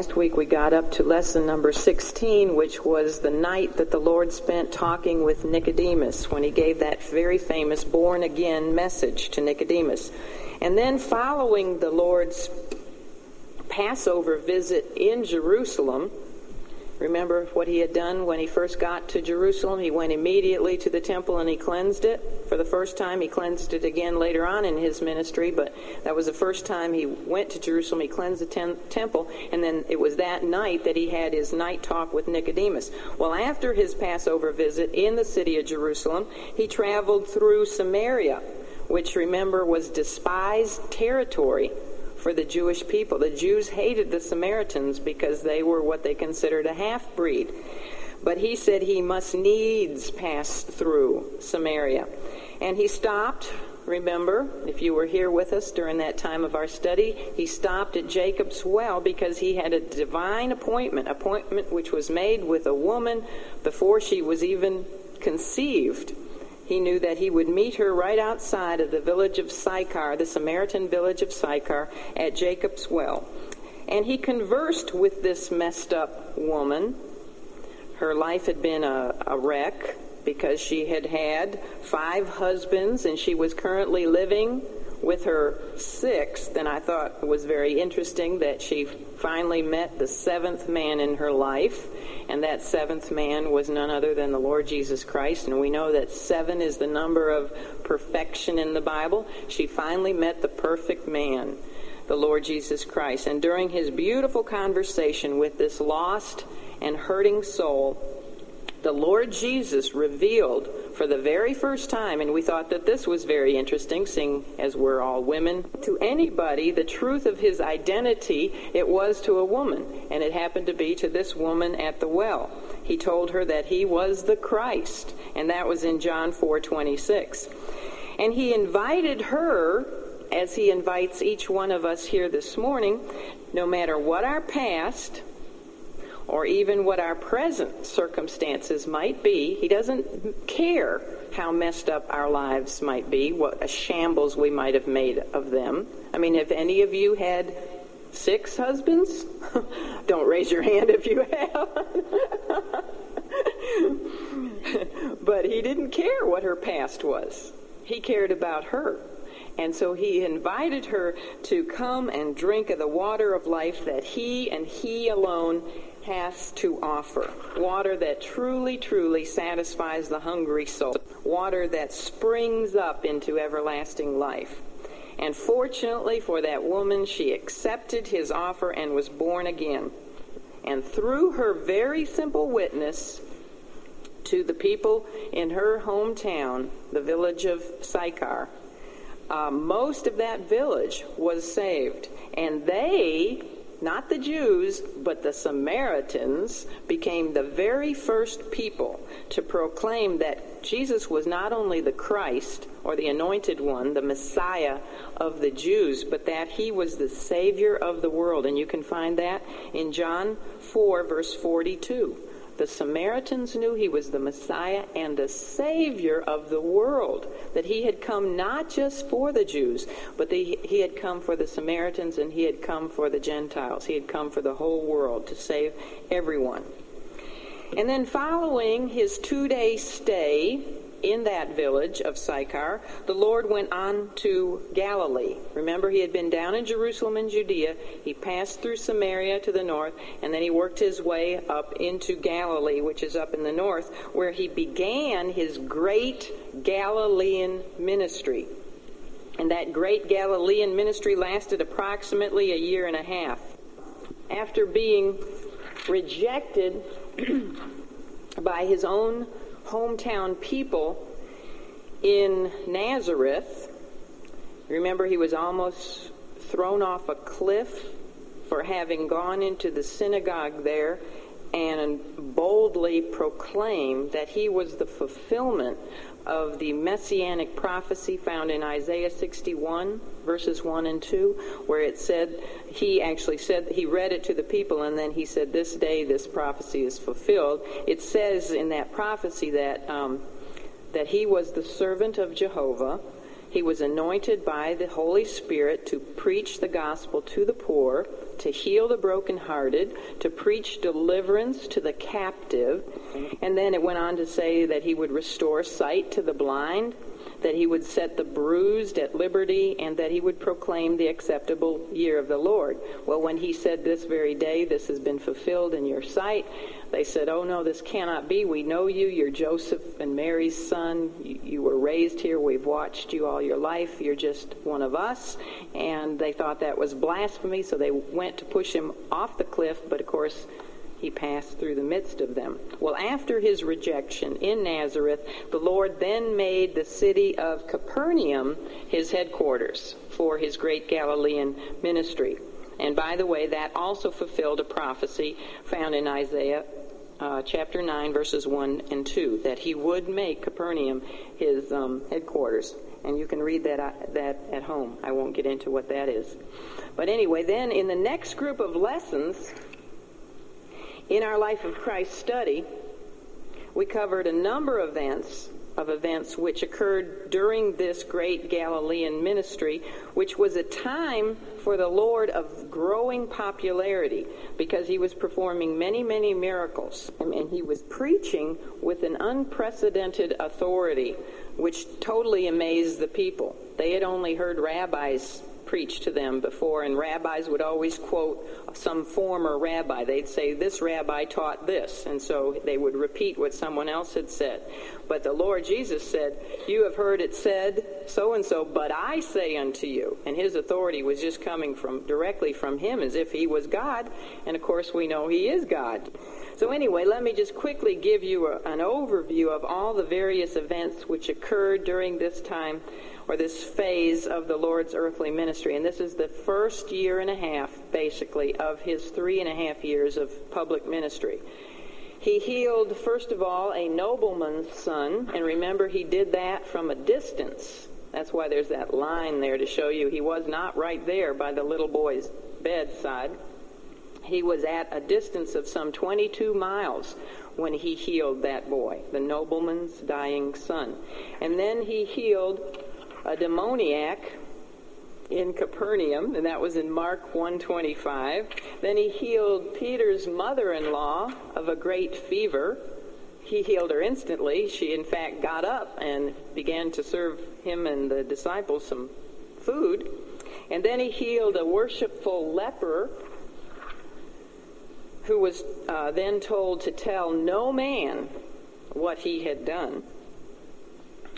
Last week we got up to lesson number 16, which was the night that the Lord spent talking with Nicodemus when he gave that very famous born again message to Nicodemus. And then following the Lord's Passover visit in Jerusalem, Remember what he had done when he first got to Jerusalem? He went immediately to the temple and he cleansed it for the first time. He cleansed it again later on in his ministry, but that was the first time he went to Jerusalem. He cleansed the ten- temple, and then it was that night that he had his night talk with Nicodemus. Well, after his Passover visit in the city of Jerusalem, he traveled through Samaria, which remember was despised territory for the Jewish people. The Jews hated the Samaritans because they were what they considered a half breed. But he said he must needs pass through Samaria. And he stopped, remember, if you were here with us during that time of our study, he stopped at Jacob's well because he had a divine appointment, appointment which was made with a woman before she was even conceived he knew that he would meet her right outside of the village of Sychar, the Samaritan village of Sychar, at Jacob's well. And he conversed with this messed up woman. Her life had been a, a wreck because she had had five husbands and she was currently living with her sixth, and I thought it was very interesting that she finally met the seventh man in her life, and that seventh man was none other than the Lord Jesus Christ, and we know that seven is the number of perfection in the Bible. She finally met the perfect man, the Lord Jesus Christ, and during his beautiful conversation with this lost and hurting soul, the Lord Jesus revealed for the very first time, and we thought that this was very interesting, seeing as we're all women, to anybody the truth of his identity, it was to a woman, and it happened to be to this woman at the well. He told her that he was the Christ, and that was in John 4:26. And he invited her as he invites each one of us here this morning, no matter what our past, or even what our present circumstances might be. He doesn't care how messed up our lives might be, what a shambles we might have made of them. I mean, have any of you had six husbands? Don't raise your hand if you have. but he didn't care what her past was. He cared about her. And so he invited her to come and drink of the water of life that he and he alone has to offer. Water that truly, truly satisfies the hungry soul. Water that springs up into everlasting life. And fortunately for that woman, she accepted his offer and was born again. And through her very simple witness to the people in her hometown, the village of Sychar, uh, most of that village was saved. And they not the Jews, but the Samaritans became the very first people to proclaim that Jesus was not only the Christ or the anointed one, the Messiah of the Jews, but that he was the Savior of the world. And you can find that in John 4, verse 42. The Samaritans knew he was the Messiah and the Savior of the world, that he had come not just for the Jews, but the, he had come for the Samaritans and he had come for the Gentiles. He had come for the whole world to save everyone. And then following his two day stay in that village of Sychar, the Lord went on to Galilee. Remember, he had been down in Jerusalem and Judea. He passed through Samaria to the north, and then he worked his way up into Galilee, which is up in the north, where he began his great Galilean ministry. And that great Galilean ministry lasted approximately a year and a half. After being rejected by his own hometown people in Nazareth. Remember, he was almost thrown off a cliff for having gone into the synagogue there and boldly proclaimed that he was the fulfillment of the messianic prophecy found in Isaiah 61, verses 1 and 2, where it said, he actually said, he read it to the people, and then he said, This day this prophecy is fulfilled. It says in that prophecy that, um, that he was the servant of Jehovah. He was anointed by the Holy Spirit to preach the gospel to the poor, to heal the brokenhearted, to preach deliverance to the captive. And then it went on to say that he would restore sight to the blind, that he would set the bruised at liberty, and that he would proclaim the acceptable year of the Lord. Well, when he said this very day, this has been fulfilled in your sight, they said, Oh, no, this cannot be. We know you. You're Joseph and Mary's son. You, you, were raised here. We've watched you all your life. You're just one of us. And they thought that was blasphemy, so they went to push him off the cliff, but of course, he passed through the midst of them. Well, after his rejection in Nazareth, the Lord then made the city of Capernaum his headquarters for his great Galilean ministry. And by the way, that also fulfilled a prophecy found in Isaiah uh, chapter 9, verses 1 and 2, that he would make Capernaum his um, headquarters. And you can read that, uh, that at home. I won't get into what that is. But anyway, then in the next group of lessons, in our Life of Christ study, we covered a number of events of events which occurred during this great Galilean ministry, which was a time for the Lord of growing popularity because he was performing many, many miracles. And he was preaching with an unprecedented authority, which totally amazed the people. They had only heard rabbis preached to them before, and rabbis would always quote some former rabbi. They'd say, This rabbi taught this, and so they would repeat what someone else had said. But the Lord Jesus said, You have heard it said so and so, but I say unto you. And his authority was just coming from directly from him as if he was God, and of course we know he is God. So, anyway, let me just quickly give you a, an overview of all the various events which occurred during this time or this phase of the Lord's earthly ministry. And this is the first year and a half, basically, of his three and a half years of public ministry. He healed, first of all, a nobleman's son, and remember, he did that from a distance. That's why there's that line there to show you he was not right there by the little boy's bedside. He was at a distance of some 22 miles when he healed that boy, the nobleman's dying son. And then he healed a demoniac in Capernaum, and that was in Mark 125. Then he healed Peter's mother-in-law of a great fever. He healed her instantly. She, in fact, got up and began to serve him and the disciples some food. And then he healed a worshipful leper who was uh, then told to tell no man what he had done.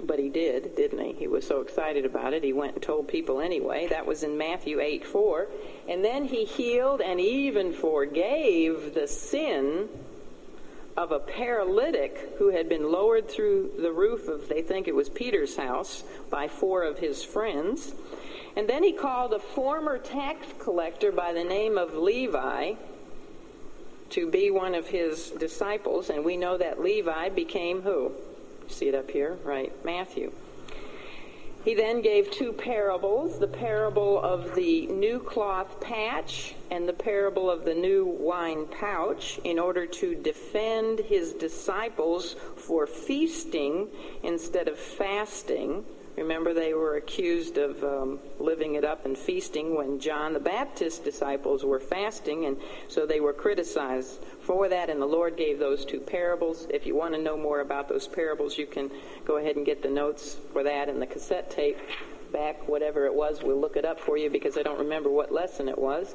But he did, didn't he? He was so excited about it, he went and told people anyway. That was in Matthew 8 4. And then he healed and even forgave the sin of a paralytic who had been lowered through the roof of, they think it was Peter's house, by four of his friends. And then he called a former tax collector by the name of Levi to be one of his disciples. And we know that Levi became who? See it up here? Right, Matthew. He then gave two parables the parable of the new cloth patch and the parable of the new wine pouch in order to defend his disciples for feasting instead of fasting. Remember, they were accused of um, living it up and feasting when John the Baptist's disciples were fasting, and so they were criticized for that, and the Lord gave those two parables. If you want to know more about those parables, you can go ahead and get the notes for that and the cassette tape back, whatever it was. We'll look it up for you because I don't remember what lesson it was.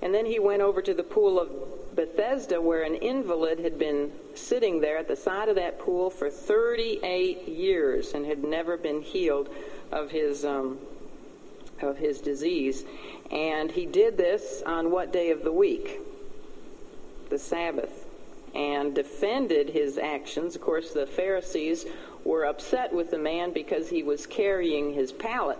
And then he went over to the pool of Bethesda where an invalid had been sitting there at the side of that pool for 38 years and had never been healed of his um, of his disease. And he did this on what day of the week? The Sabbath and defended his actions. Of course, the Pharisees were upset with the man because he was carrying his pallet.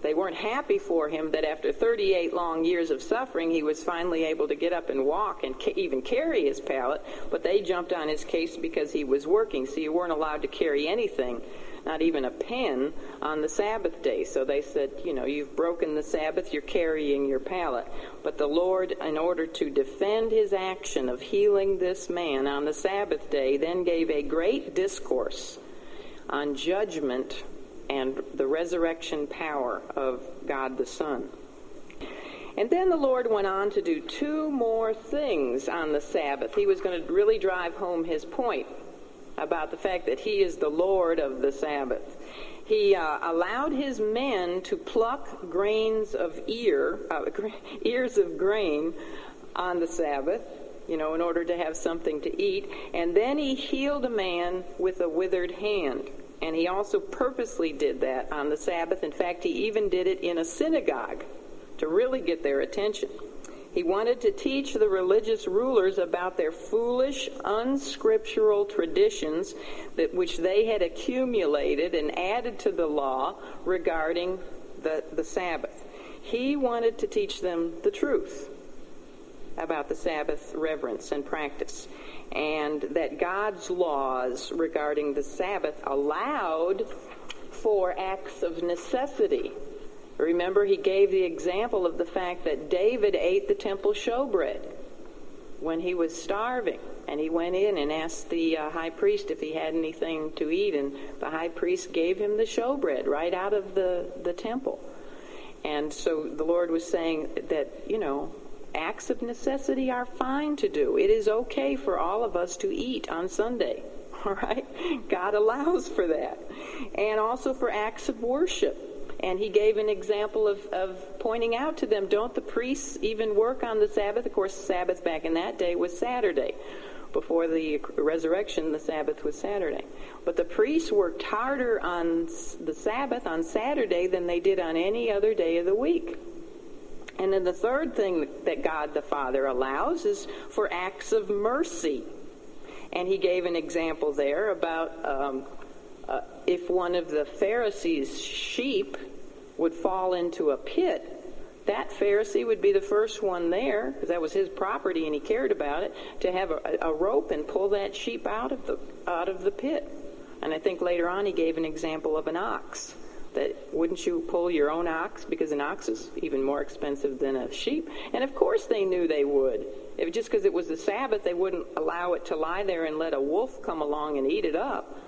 They weren't happy for him that after 38 long years of suffering, he was finally able to get up and walk and ca- even carry his pallet, but they jumped on his case because he was working. So you weren't allowed to carry anything not even a pen, on the Sabbath day. So they said, you know, you've broken the Sabbath, you're carrying your pallet. But the Lord, in order to defend his action of healing this man on the Sabbath day, then gave a great discourse on judgment and the resurrection power of God the Son. And then the Lord went on to do two more things on the Sabbath. He was going to really drive home his point about the fact that he is the Lord of the Sabbath. He uh, allowed his men to pluck grains of ear, uh, ears of grain on the Sabbath, you know, in order to have something to eat. And then he healed a man with a withered hand. And he also purposely did that on the Sabbath. In fact, he even did it in a synagogue to really get their attention. He wanted to teach the religious rulers about their foolish, unscriptural traditions that which they had accumulated and added to the law regarding the, the Sabbath. He wanted to teach them the truth about the Sabbath reverence and practice, and that God's laws regarding the Sabbath allowed for acts of necessity Remember, he gave the example of the fact that David ate the temple showbread when he was starving. And he went in and asked the uh, high priest if he had anything to eat. And the high priest gave him the showbread right out of the, the temple. And so the Lord was saying that, you know, acts of necessity are fine to do. It is okay for all of us to eat on Sunday. All right? God allows for that. And also for acts of worship. And he gave an example of, of pointing out to them, don't the priests even work on the Sabbath? Of course, Sabbath back in that day was Saturday. Before the resurrection, the Sabbath was Saturday. But the priests worked harder on the Sabbath, on Saturday, than they did on any other day of the week. And then the third thing that God the Father allows is for acts of mercy. And he gave an example there about um, uh, if one of the Pharisees' sheep would fall into a pit, that Pharisee would be the first one there, because that was his property and he cared about it, to have a, a, rope and pull that sheep out of the out of the pit. And I think later on he gave an example of an ox. That wouldn't you pull your own ox because an ox is even more expensive than a sheep? And of course they knew they would. If just because it was the Sabbath, they wouldn't allow it to lie there and let a wolf come along and eat it up.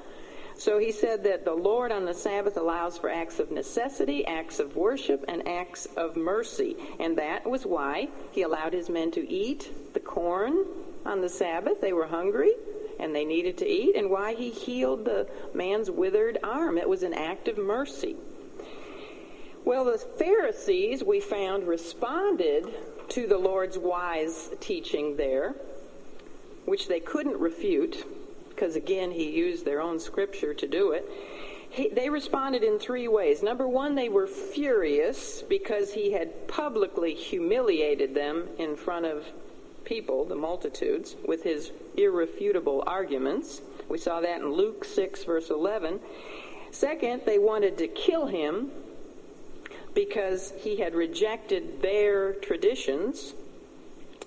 So he said that the Lord on the Sabbath allows for acts of necessity, acts of worship, and acts of mercy. And that was why he allowed his men to eat the corn on the Sabbath. They were hungry and they needed to eat, and why he healed the man's withered arm. It was an act of mercy. Well, the Pharisees, we found, responded to the Lord's wise teaching there, which they couldn't refute because again, he used their own scripture to do it. He, they responded in three ways. Number one, they were furious because he had publicly humiliated them in front of people, the multitudes, with his irrefutable arguments. We saw that in Luke 6, verse 11. Second, they wanted to kill him because he had rejected their traditions.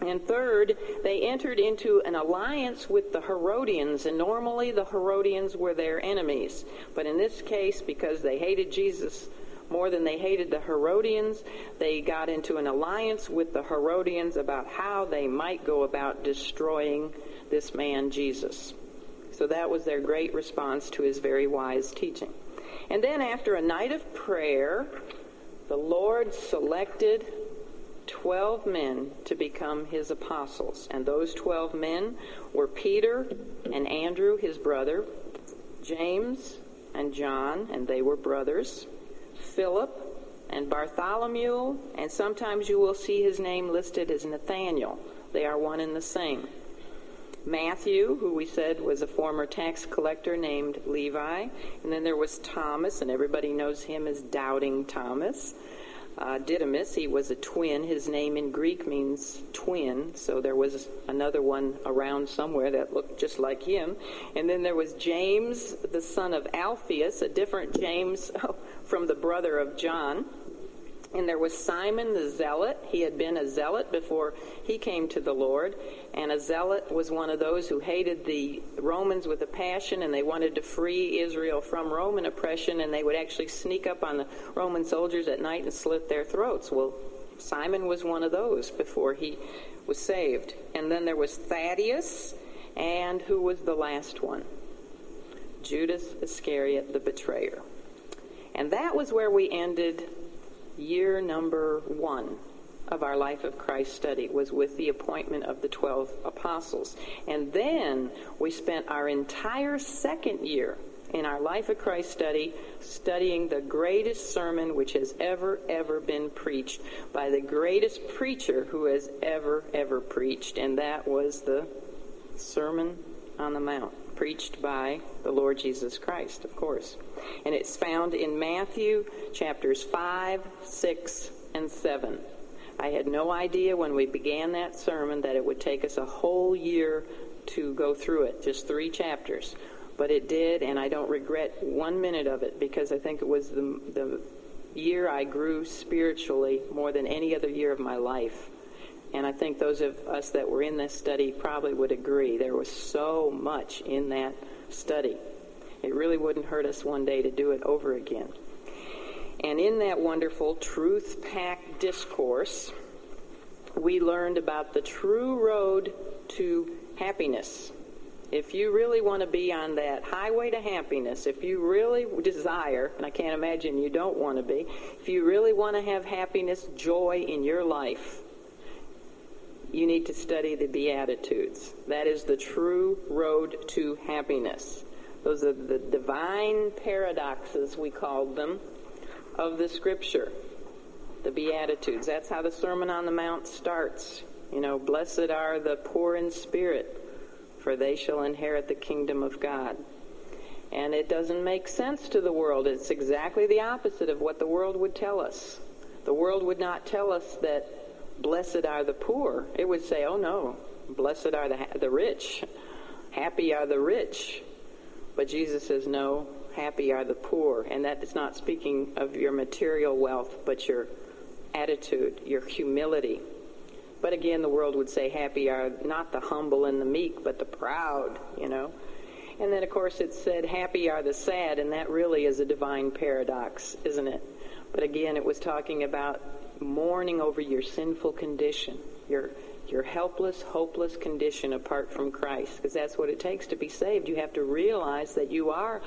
And third, they entered into an alliance with the Herodians, and normally the Herodians were their enemies. But in this case, because they hated Jesus more than they hated the Herodians, they got into an alliance with the Herodians about how they might go about destroying this man, Jesus. So that was their great response to his very wise teaching. And then after a night of prayer, the Lord selected 12 men to become his apostles. And those 12 men were Peter and Andrew, his brother, James and John, and they were brothers, Philip and Bartholomew, and sometimes you will see his name listed as Nathaniel. They are one and the same. Matthew, who we said was a former tax collector named Levi, and then there was Thomas, and everybody knows him as Doubting Thomas uh, Didymus. He was a twin. His name in Greek means twin, so there was another one around somewhere that looked just like him. And then there was James, the son of Alphaeus, a different James from the brother of John. And there was Simon the Zealot. He had been a zealot before he came to the Lord. And a zealot was one of those who hated the Romans with a passion and they wanted to free Israel from Roman oppression. And they would actually sneak up on the Roman soldiers at night and slit their throats. Well, Simon was one of those before he was saved. And then there was Thaddeus. And who was the last one? Judas Iscariot, the betrayer. And that was where we ended year number one of our Life of Christ study was with the appointment of the 12 apostles. And then we spent our entire second year in our Life of Christ study studying the greatest sermon which has ever, ever been preached by the greatest preacher who has ever, ever preached. And that was the Sermon on the Mount preached by the Lord Jesus Christ, of course. And it's found in Matthew chapters 5, 6, and 7. I had no idea when we began that sermon that it would take us a whole year to go through it, just three chapters. But it did, and I don't regret one minute of it because I think it was the, the year I grew spiritually more than any other year of my life. And I think those of us that were in this study probably would agree. There was so much in that study. It really wouldn't hurt us one day to do it over again. And in that wonderful truth packed discourse, we learned about the true road to happiness. If you really want to be on that highway to happiness, if you really desire, and I can't imagine you don't want to be, if you really want to have happiness, joy in your life, you need to study the Beatitudes. That is the true road to happiness. Those are the divine paradoxes, we called them, of the Scripture. The Beatitudes. That's how the Sermon on the Mount starts. You know, blessed are the poor in spirit, for they shall inherit the kingdom of God. And it doesn't make sense to the world. It's exactly the opposite of what the world would tell us. The world would not tell us that blessed are the poor, it would say, oh no, blessed are the, the rich. Happy are the rich. But Jesus says, no, happy are the poor. And that is not speaking of your material wealth, but your attitude, your humility. But again, the world would say, happy are not the humble and the meek, but the proud, you know. And then, of course, it said, happy are the sad, and that really is a divine paradox, isn't it? But again, it was talking about mourning over your sinful condition, your your helpless, hopeless condition apart from Christ, because that's what it takes to be saved. You have to realize that you are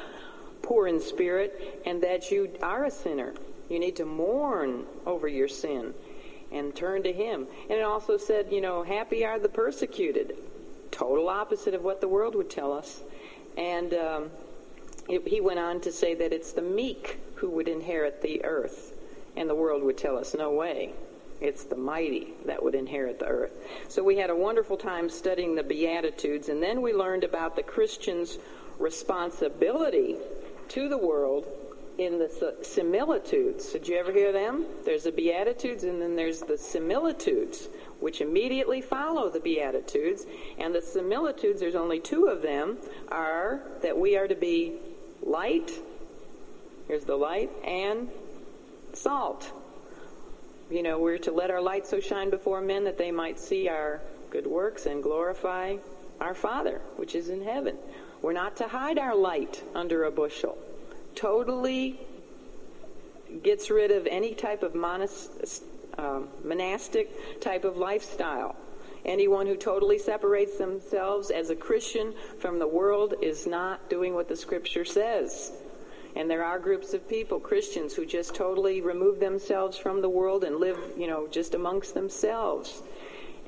poor in spirit and that you are a sinner. You need to mourn over your sin and turn to Him. And it also said, you know, happy are the persecuted. Total opposite of what the world would tell us. And um, it, he went on to say that it's the meek who would inherit the earth. And the world would tell us, no way. It's the mighty that would inherit the earth. So we had a wonderful time studying the Beatitudes, and then we learned about the Christian's responsibility to the world in the similitudes. Did you ever hear them? There's the Beatitudes, and then there's the similitudes, which immediately follow the Beatitudes. And the similitudes, there's only two of them, are that we are to be light. Here's the light, and salt. You know, we're to let our light so shine before men that they might see our good works and glorify our Father, which is in heaven. We're not to hide our light under a bushel. Totally gets rid of any type of uh, monastic type of lifestyle. Anyone who totally separates themselves as a Christian from the world is not doing what the Scripture says. And there are groups of people, Christians, who just totally remove themselves from the world and live, you know, just amongst themselves.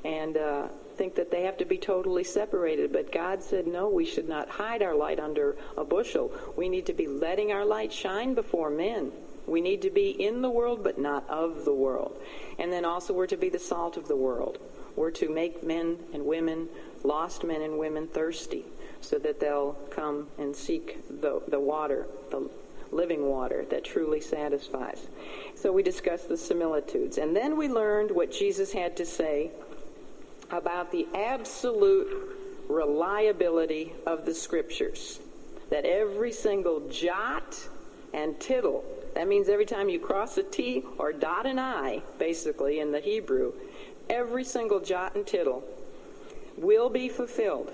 And uh, think that they have to be totally separated. But God said, no, we should not hide our light under a bushel. We need to be letting our light shine before men. We need to be in the world, but not of the world. And then also, we're to be the salt of the world. We're to make men and women, lost men and women, thirsty so that they'll come and seek the, the water, the living water that truly satisfies. So we discussed the similitudes. And then we learned what Jesus had to say about the absolute reliability of the scriptures. That every single jot and tittle, that means every time you cross a T or dot an I, basically, in the Hebrew, every single jot and tittle will be fulfilled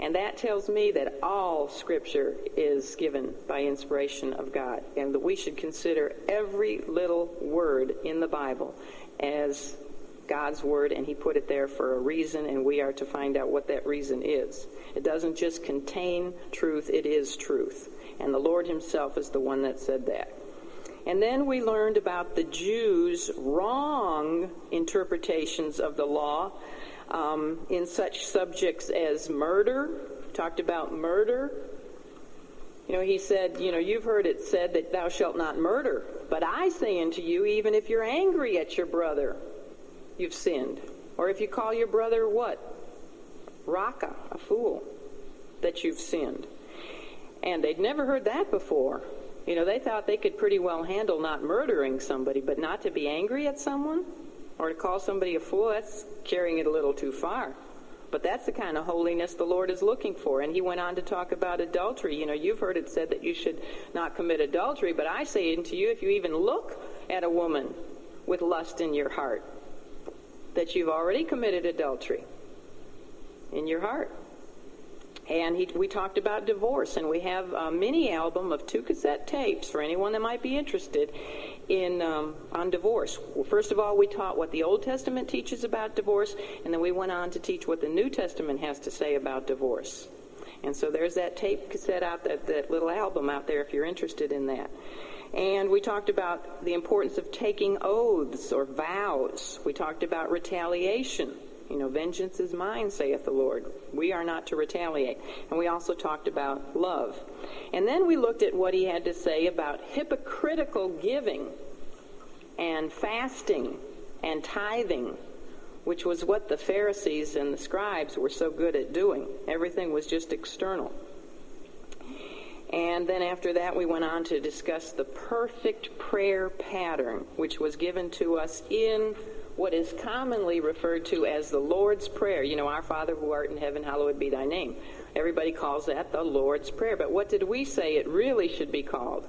and that tells me that all Scripture is given by inspiration of God, and that we should consider every little word in the Bible as God's Word, and He put it there for a reason, and we are to find out what that reason is. It doesn't just contain truth, it is truth. And the Lord Himself is the one that said that. And then we learned about the Jews' wrong interpretations of the law um, in such subjects as murder. Talked about murder. You know, he said, you know, you've heard it said that thou shalt not murder. But I say unto you, even if you're angry at your brother, you've sinned. Or if you call your brother what? Raca, a fool, that you've sinned. And they'd never heard that before. You know, they thought they could pretty well handle not murdering somebody, but not to be angry at someone or to call somebody a fool, that's carrying it a little too far. But that's the kind of holiness the Lord is looking for. And he went on to talk about adultery. You know, you've heard it said that you should not commit adultery, but I say unto you, if you even look at a woman with lust in your heart, that you've already committed adultery in your heart. And he, we talked about divorce, and we have a mini album of two cassette tapes for anyone that might be interested in um, on divorce. Well, first of all, we taught what the Old Testament teaches about divorce, and then we went on to teach what the New Testament has to say about divorce. And so there's that tape cassette out, that, that little album out there if you're interested in that. And we talked about the importance of taking oaths or vows. We talked about retaliation. You know, vengeance is mine, saith the Lord. We are not to retaliate. And we also talked about love. And then we looked at what he had to say about hypocritical giving and fasting and tithing, which was what the Pharisees and the scribes were so good at doing. Everything was just external. And then after that, we went on to discuss the perfect prayer pattern, which was given to us in what is commonly referred to as the Lord's Prayer. You know, Our Father who art in heaven, hallowed be thy name. Everybody calls that the Lord's Prayer. But what did we say it really should be called?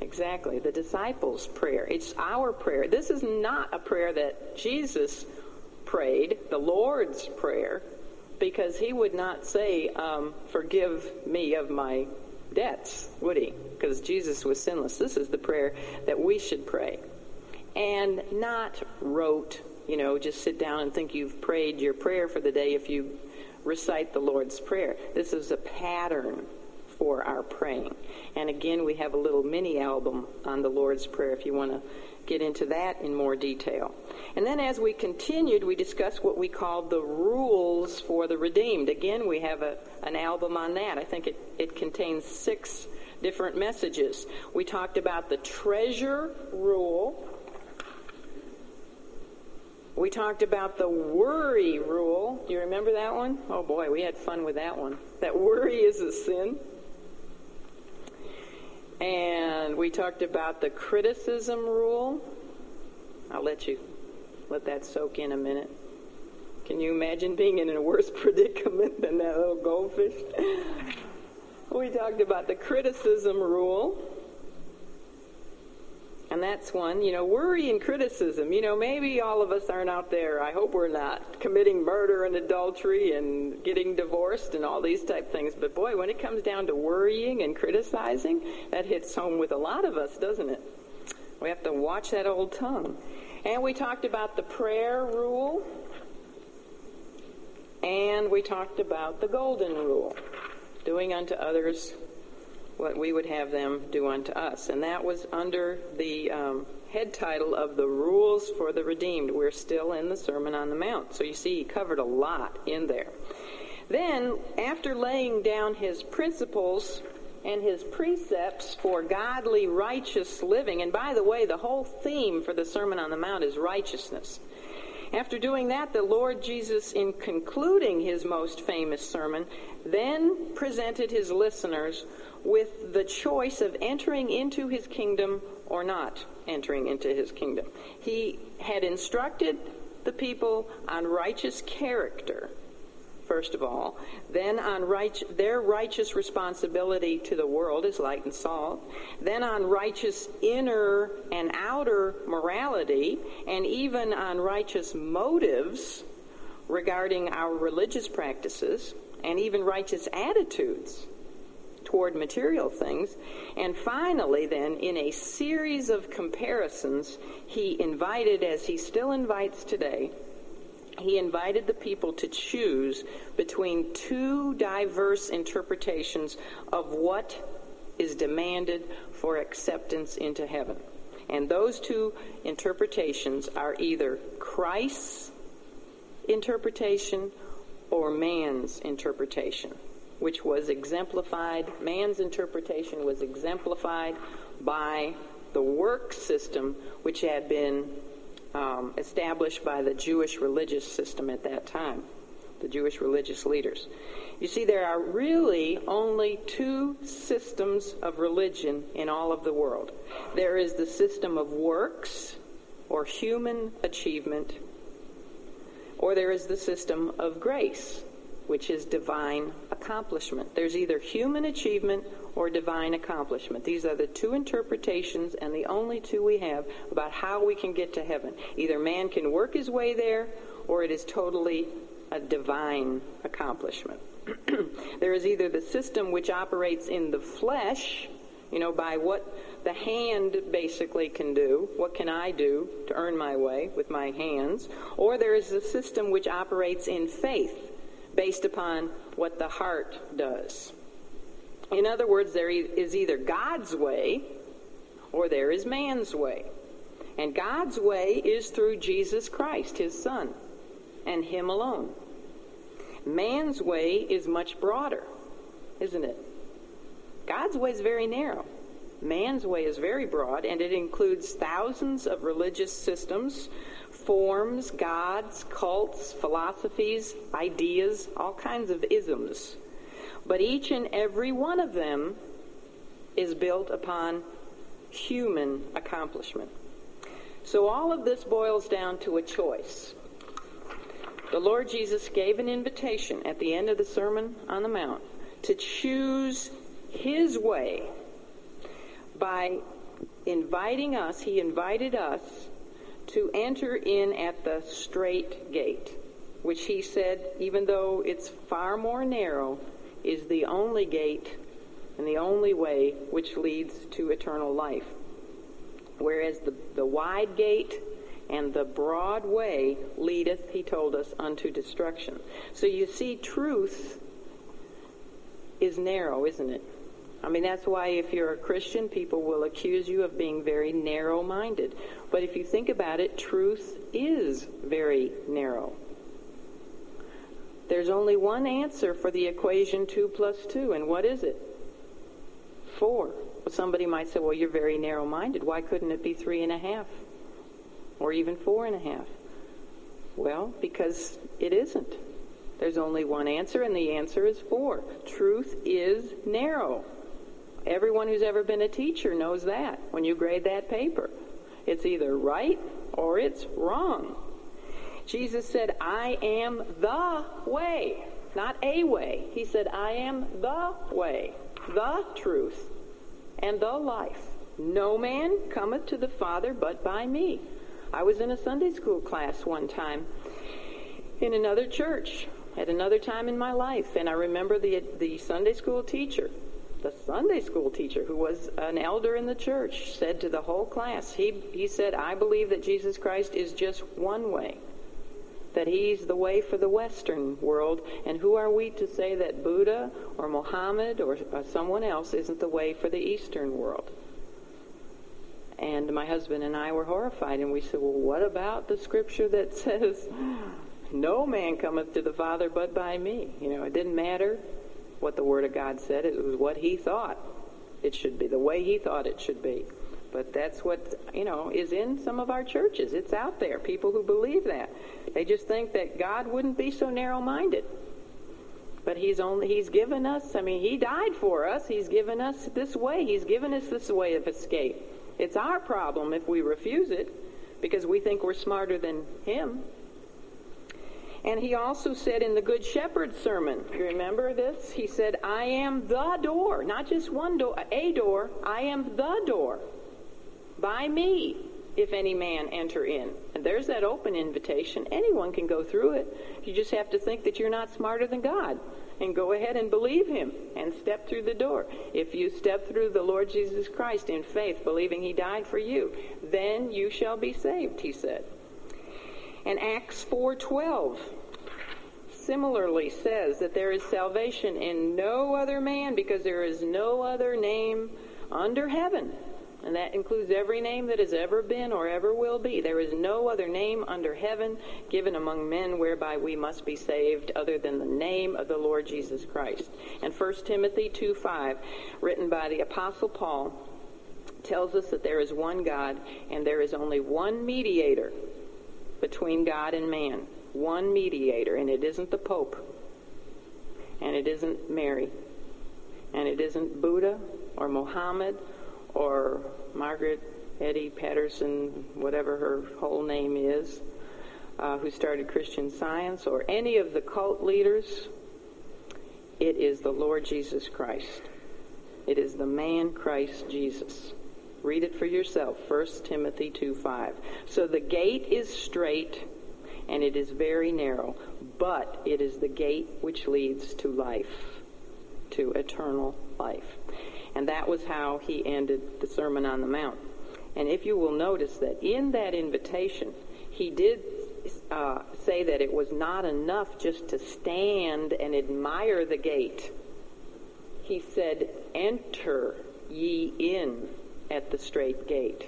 Exactly, the disciples' prayer. It's our prayer. This is not a prayer that Jesus prayed, the Lord's Prayer, because he would not say, um, Forgive me of my debts, would he? Because Jesus was sinless. This is the prayer that we should pray and not rote, you know, just sit down and think you've prayed your prayer for the day if you recite the Lord's Prayer. This is a pattern for our praying. And again, we have a little mini album on the Lord's Prayer if you want to get into that in more detail. And then as we continued, we discussed what we called the rules for the redeemed. Again, we have a, an album on that. I think it, it contains six different messages. We talked about the treasure rule, we talked about the worry rule. Do you remember that one? Oh boy, we had fun with that one. That worry is a sin. And we talked about the criticism rule. I'll let you let that soak in a minute. Can you imagine being in a worse predicament than that little goldfish? we talked about the criticism rule. And that's one, you know, worry and criticism. You know, maybe all of us aren't out there, I hope we're not, committing murder and adultery and getting divorced and all these type things. But boy, when it comes down to worrying and criticizing, that hits home with a lot of us, doesn't it? We have to watch that old tongue. And we talked about the prayer rule. And we talked about the golden rule doing unto others what we would have them do unto us. And that was under the um, head title of the Rules for the Redeemed. We're still in the Sermon on the Mount. So you see, he covered a lot in there. Then, after laying down his principles and his precepts for godly, righteous living, and by the way, the whole theme for the Sermon on the Mount is righteousness. After doing that, the Lord Jesus, in concluding his most famous sermon, then presented his listeners with the choice of entering into his kingdom or not entering into his kingdom. He had instructed the people on righteous character, first of all, then on right, their righteous responsibility to the world as light and salt, then on righteous inner and outer morality, and even on righteous motives regarding our religious practices, and even righteous attitudes toward material things. And finally, then, in a series of comparisons, he invited, as he still invites today, he invited the people to choose between two diverse interpretations of what is demanded for acceptance into heaven. And those two interpretations are either Christ's interpretation or man's interpretation, which was exemplified, man's interpretation was exemplified by the work system which had been um, established by the Jewish religious system at that time, the Jewish religious leaders. You see, there are really only two systems of religion in all of the world. There is the system of works or human achievement, or there is the system of grace, which is divine accomplishment. There's either human achievement or divine accomplishment. These are the two interpretations and the only two we have about how we can get to heaven. Either man can work his way there or it is totally a divine accomplishment. there is either the system which operates in the flesh, you know, by what the hand basically can do. What can I do to earn my way with my hands? Or there is a system which operates in faith based upon what the heart does. In other words, there is either God's way or there is man's way. And God's way is through Jesus Christ, his Son, and him alone. Man's way is much broader, isn't it? God's way is very narrow. Man's way is very broad, and it includes thousands of religious systems, forms, gods, cults, philosophies, ideas, all kinds of isms. But each and every one of them is built upon human accomplishment. So all of this boils down to a choice. The Lord Jesus gave an invitation at the end of the Sermon on the Mount to choose his way by inviting us, he invited us to enter in at the straight gate, which he said, even though it's far more narrow, is the only gate and the only way which leads to eternal life. Whereas the, the wide gate and the broad way leadeth, he told us, unto destruction. So you see, truth is narrow, isn't it? I mean, that's why if you're a Christian, people will accuse you of being very narrow minded. But if you think about it, truth is very narrow. There's only one answer for the equation 2 plus 2, and what is it? 4. Well, somebody might say, well, you're very narrow minded. Why couldn't it be three and a half? Or even four and a half? Well, because it isn't. There's only one answer, and the answer is 4. Truth is narrow. Everyone who's ever been a teacher knows that when you grade that paper. It's either right or it's wrong. Jesus said, I am the way, not a way. He said, I am the way, the truth, and the life. No man cometh to the Father but by me. I was in a Sunday school class one time in another church at another time in my life, and I remember the, the Sunday school teacher the Sunday school teacher, who was an elder in the church, said to the whole class, he, he said, I believe that Jesus Christ is just one way that he's the way for the Western world, and who are we to say that Buddha or Muhammad or, or someone else isn't the way for the Eastern world? And my husband and I were horrified, and we said, Well, what about the scripture that says, No man cometh to the Father but by me? You know, it didn't matter what the Word of God said, it was what he thought it should be, the way he thought it should be. But that's what, you know, is in some of our churches. It's out there. People who believe that. They just think that God wouldn't be so narrow-minded. But he's only he's given us, I mean, he died for us. He's given us this way. He's given us this way of escape. It's our problem if we refuse it because we think we're smarter than him. And he also said in the Good Shepherd sermon, you remember this? He said, I am the door, not just one door, a door, I am the door by me if any man enter in. And there's that open invitation. Anyone can go through it. You just have to think that you're not smarter than God and go ahead and believe him and step through the door. If you step through the Lord Jesus Christ in faith, believing he died for you, then you shall be saved, he said. And Acts 4:12 similarly says that there is salvation in no other man because there is no other name under heaven. And that includes every name that has ever been or ever will be. There is no other name under heaven given among men whereby we must be saved other than the name of the Lord Jesus Christ. And 1 Timothy 2 5, written by the Apostle Paul, tells us that there is one God and there is only one mediator between God and man. One mediator, and it isn't the Pope, and it isn't Mary, and it isn't Buddha or Mohammed or Margaret Eddy Patterson, whatever her whole name is, uh, who started Christian Science, or any of the cult leaders. It is the Lord Jesus Christ. It is the man Christ Jesus. Read it for yourself, 1 Timothy 2 5. So the gate is strait and it is very narrow, but it is the gate which leads to life, to eternal life. And that was how he ended the Sermon on the Mount. And if you will notice that in that invitation, he did uh, say that it was not enough just to stand and admire the gate. He said, Enter ye in at the strait gate.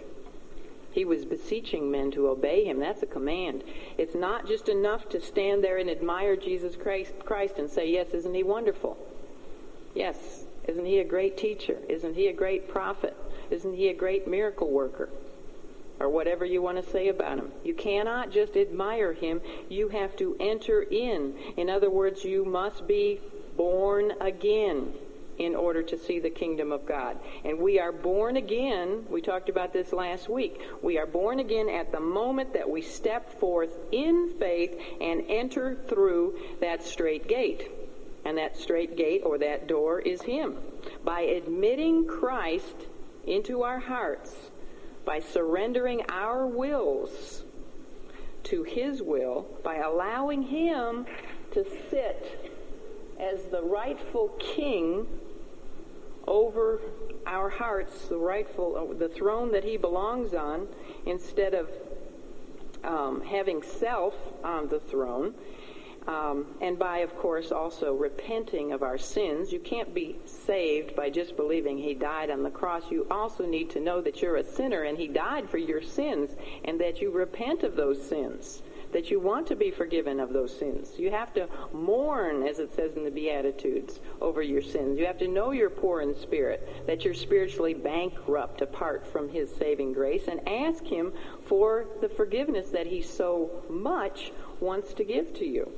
He was beseeching men to obey him. That's a command. It's not just enough to stand there and admire Jesus Christ, and say, Yes, isn't he wonderful? Yes, isn't he a great teacher? Isn't he a great prophet? Isn't he a great miracle worker? Or whatever you want to say about him. You cannot just admire him. You have to enter in. In other words, you must be born again in order to see the kingdom of God. And we are born again, we talked about this last week. We are born again at the moment that we step forth in faith and enter through that strait gate. And that strait gate or that door is Him. By admitting Christ into our hearts, by surrendering our wills to His will, by allowing Him to sit as the rightful king over our hearts the rightful, uh, the throne that he belongs on, instead of um, having self on the throne. Um, and by, of course, also repenting of our sins. You can't be saved by just believing He died on the cross. You also need to know that you're a sinner and He died for your sins and that you repent of those sins that you want to be forgiven of those sins. You have to mourn, as it says in the Beatitudes, over your sins. You have to know you're poor in spirit, that you're spiritually bankrupt apart from His saving grace, and ask Him for the forgiveness that He so much wants to give to you.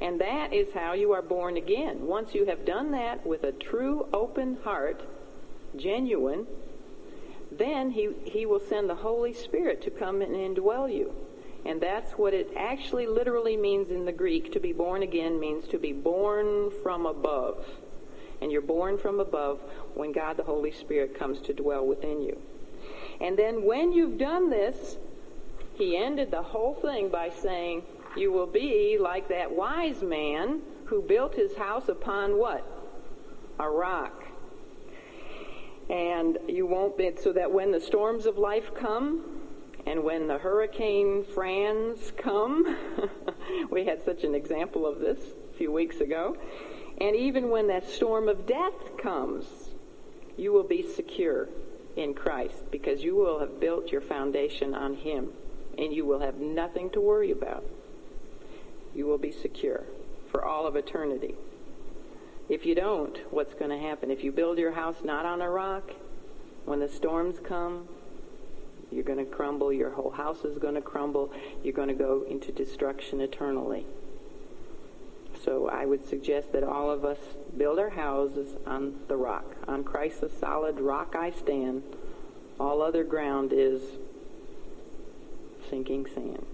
And that is how you are born again. Once you have done that with a true open heart, genuine, then he, he will send the Holy Spirit to come and indwell you. And that's what it actually literally means in the Greek. To be born again means to be born from above. And you're born from above when God the Holy Spirit comes to dwell within you. And then when you've done this, he ended the whole thing by saying, You will be like that wise man who built his house upon what? A rock. And you won't be, so that when the storms of life come, and when the Hurricane Frans come, we had such an example of this a few weeks ago. And even when that storm of death comes, you will be secure in Christ because you will have built your foundation on Him and you will have nothing to worry about. You will be secure for all of eternity. If you don't, what's going to happen? If you build your house not on a rock, when the storms come, you're going to crumble. Your whole house is going to crumble. You're going to go into destruction eternally. So I would suggest that all of us build our houses on the rock. On Christ the solid rock I stand. All other ground is sinking sand.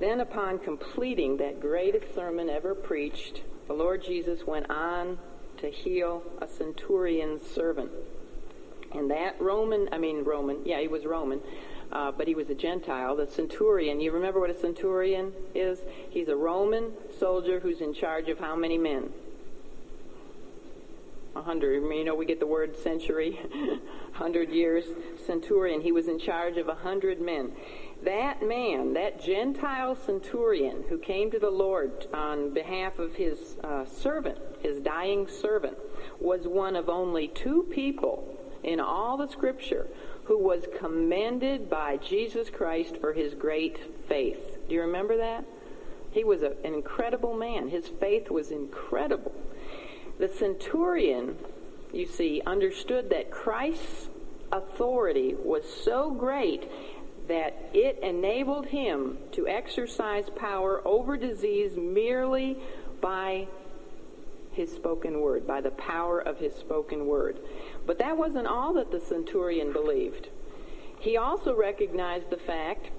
Then upon completing that greatest sermon ever preached, the Lord Jesus went on to heal a centurion's servant. And that Roman, I mean Roman, yeah, he was Roman, uh, but he was a Gentile. The centurion, you remember what a centurion is? He's a Roman soldier who's in charge of how many men? A hundred. You know, we get the word century, hundred years. Centurion. He was in charge of a hundred men. that man, that Gentile centurion who came to the Lord on behalf of his uh, servant, his dying servant, was one of only two people in all the scripture who was commended by Jesus Christ for his great faith. Do you remember that? He was a, an incredible man. His faith was incredible. The centurion, you see, understood that Christ's authority was so great that it enabled him to exercise power over disease merely by his spoken word, by the power of his spoken word. But that wasn't all that the centurion believed. He also recognized the fact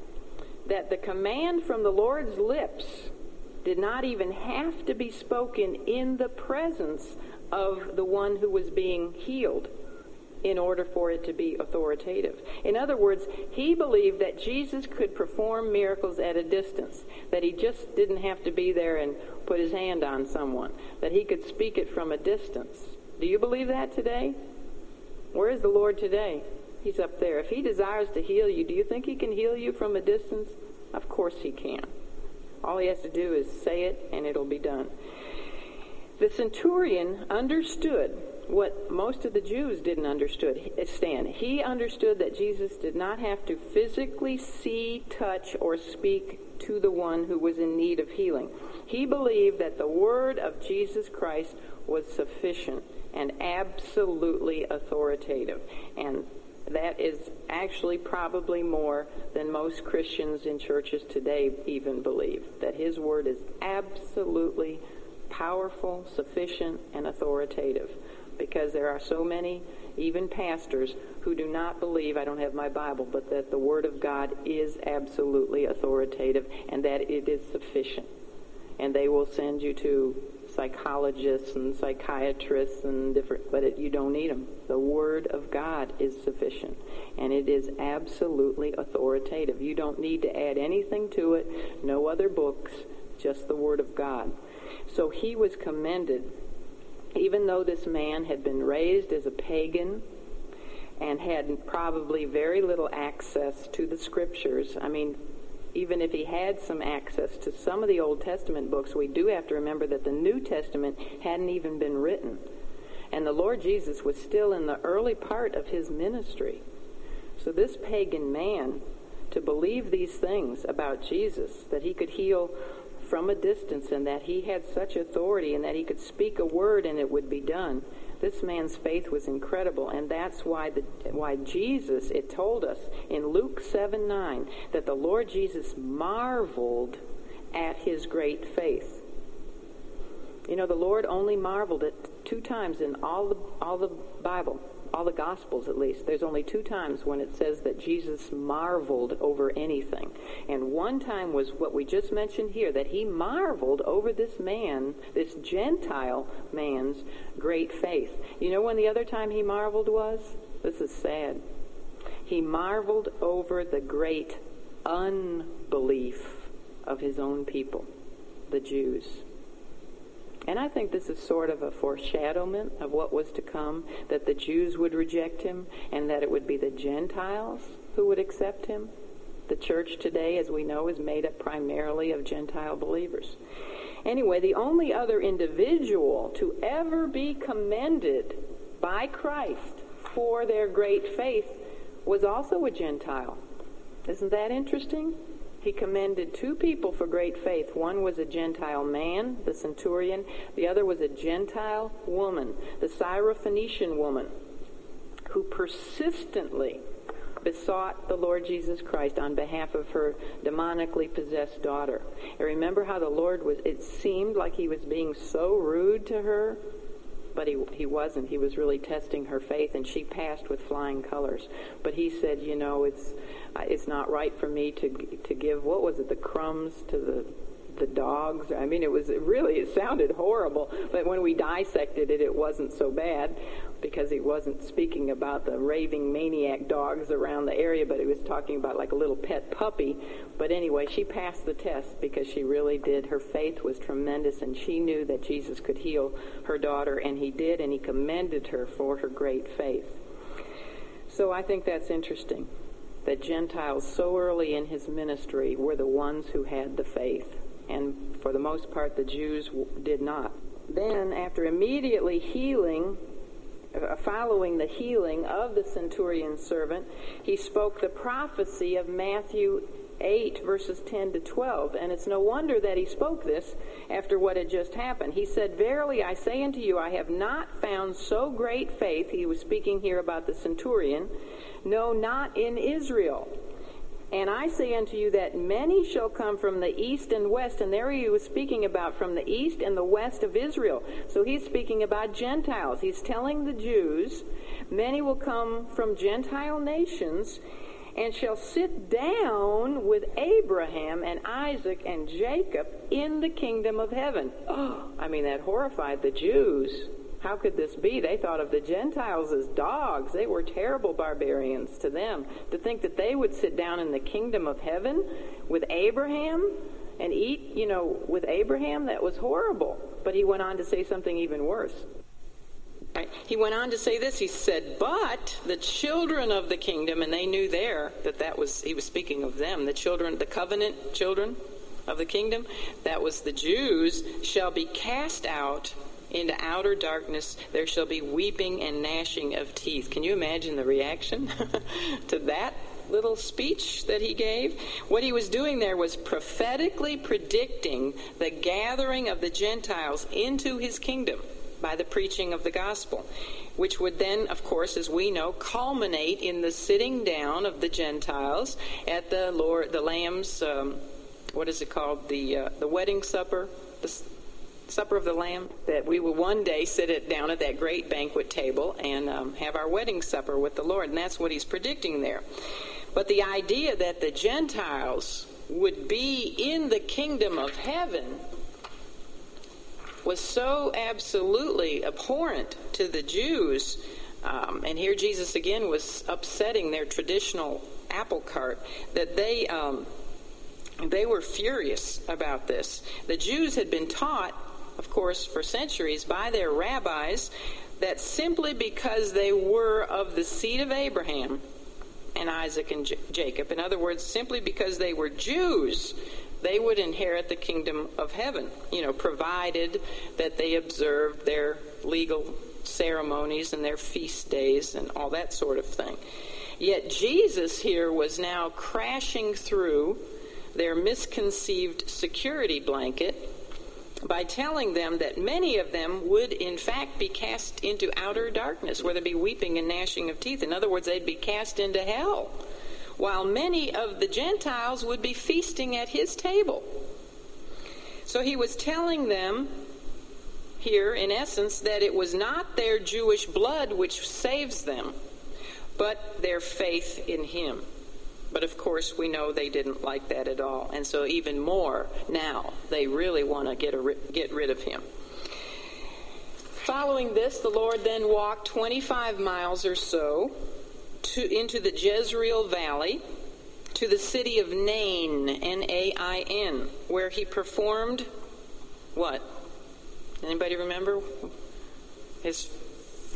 that the command from the Lord's lips did not even have to be spoken in the presence of the one who was being healed in order for it to be authoritative. In other words, he believed that Jesus could perform miracles at a distance, that he just didn't have to be there and put his hand on someone, that he could speak it from a distance. Do you believe that today? Where is the Lord today? He's up there. If he desires to heal you, do you think he can heal you from a distance? Of course he can. All he has to do is say it and it'll be done. The centurion understood what most of the Jews didn't understand. He understood that Jesus did not have to physically see, touch, or speak to the one who was in need of healing. He believed that the word of Jesus Christ was sufficient and absolutely authoritative. And that is actually probably more than most Christians in churches today even believe. That his word is absolutely powerful, sufficient, and authoritative because there are so many, even pastors, who do not believe, I don't have my Bible, but that the Word of God is absolutely authoritative and that it is sufficient. And they will send you to psychologists and psychiatrists and different, but it, you don't need them. The Word of God is sufficient, and it is absolutely authoritative. You don't need to add anything to it, no other books, just the Word of God. So he was commended even though this man had been raised as a pagan and had probably very little access to the scriptures, I mean, even if he had some access to some of the Old Testament books, we do have to remember that the New Testament hadn't even been written. And the Lord Jesus was still in the early part of his ministry. So this pagan man, to believe these things about Jesus, that he could heal from a distance and that he had such authority and that he could speak a word and it would be done. This man's faith was incredible, and that's why the why Jesus it told us in Luke seven nine that the Lord Jesus marveled at his great faith. You know, the Lord only marveled at two times in all the all the Bible all the Gospels at least, there's only two times when it says that Jesus marveled over anything. And one time was what we just mentioned here, that he marveled over this man, this Gentile man's great faith. You know when the other time he marveled was? This is sad. He marveled over the great unbelief of his own people, the Jews. And I think this is sort of a foreshadowment of what was to come, that the Jews would reject him and that it would be the Gentiles who would accept him. The church today, as we know, is made up primarily of Gentile believers. Anyway, the only other individual to ever be commended by Christ for their great faith was also a Gentile. Isn't that interesting? He commended two people for great faith. One was a Gentile man, the centurion. The other was a Gentile woman, the Syrophoenician woman, who persistently besought the Lord Jesus Christ on behalf of her demonically possessed daughter. And remember how the Lord was, it seemed like he was being so rude to her but he, he wasn't. He was really testing her faith, and she passed with flying colors. But he said, you know, it's it's not right for me to to give what was it, the crumbs to the the dogs. I mean, it was it really it sounded horrible, but when we dissected it, it wasn't so bad because he wasn't speaking about the raving maniac dogs around the area, but he was talking about like a little pet puppy. But anyway, she passed the test because she really did. Her faith was tremendous, and she knew that Jesus could heal her daughter, and he did, and he commended her for her great faith. So I think that's interesting. That Gentiles so early in his ministry were the ones who had the faith. And for the most part, the Jews did not. Then, after immediately healing, uh, following the healing of the centurion's servant, he spoke the prophecy of Matthew 8, verses 10 to 12. And it's no wonder that he spoke this after what had just happened. He said, Verily I say unto you, I have not found so great faith. He was speaking here about the centurion. No, not in Israel. And I say unto you that many shall come from the east and west. And there he was speaking about from the east and the west of Israel. So he's speaking about Gentiles. He's telling the Jews, many will come from Gentile nations and shall sit down with Abraham and Isaac and Jacob in the kingdom of heaven. Oh, I mean, that horrified the Jews. How could this be? They thought of the Gentiles as dogs. They were terrible barbarians to them. To think that they would sit down in the kingdom of heaven with Abraham and eat, you know, with Abraham, that was horrible. But he went on to say something even worse. He went on to say this. He said, "But the children of the kingdom, and they knew there that that was he was speaking of them, the children, the covenant children of the kingdom, that was the Jews, shall be cast out into outer darkness. There shall be weeping and gnashing of teeth." Can you imagine the reaction to that? little speech that he gave. What he was doing there was prophetically predicting the gathering of the Gentiles into his kingdom by the preaching of the gospel, which would then, of course, as we know, culminate in the sitting down of the Gentiles at the Lord, the Lamb's, um, what is it called, the uh, the wedding supper, the supper of the Lamb. That we will one day sit it down at that great banquet table and um, have our wedding supper with the Lord, and that's what he's predicting there. But the idea that the Gentiles would be in the kingdom of heaven was so absolutely abhorrent to the Jews. Um, and here Jesus again was upsetting their traditional apple cart that they um, they were furious about this. The Jews had been taught, of course, for centuries by their rabbis that simply because they were of the seed of Abraham and Isaac and J- Jacob, in other words, simply because they were Jews, they would inherit the kingdom of heaven, you know, provided that they observed their legal ceremonies and their feast days and all that sort of thing. Yet Jesus here was now crashing through their misconceived security blanket by telling them that many of them would in fact be cast into outer darkness where there'd be weeping and gnashing of teeth. In other words, they'd be cast into hell while many of the Gentiles would be feasting at his table. So he was telling them here, in essence, that it was not their Jewish blood which saves them, but their faith in him. But of course, we know they didn't like that at all. And so, even more now, they really want to get, get rid of him. Following this, the Lord then walked 25 miles or so to, into the Jezreel Valley to the city of Nain, N A I N, where he performed what? Anybody remember? His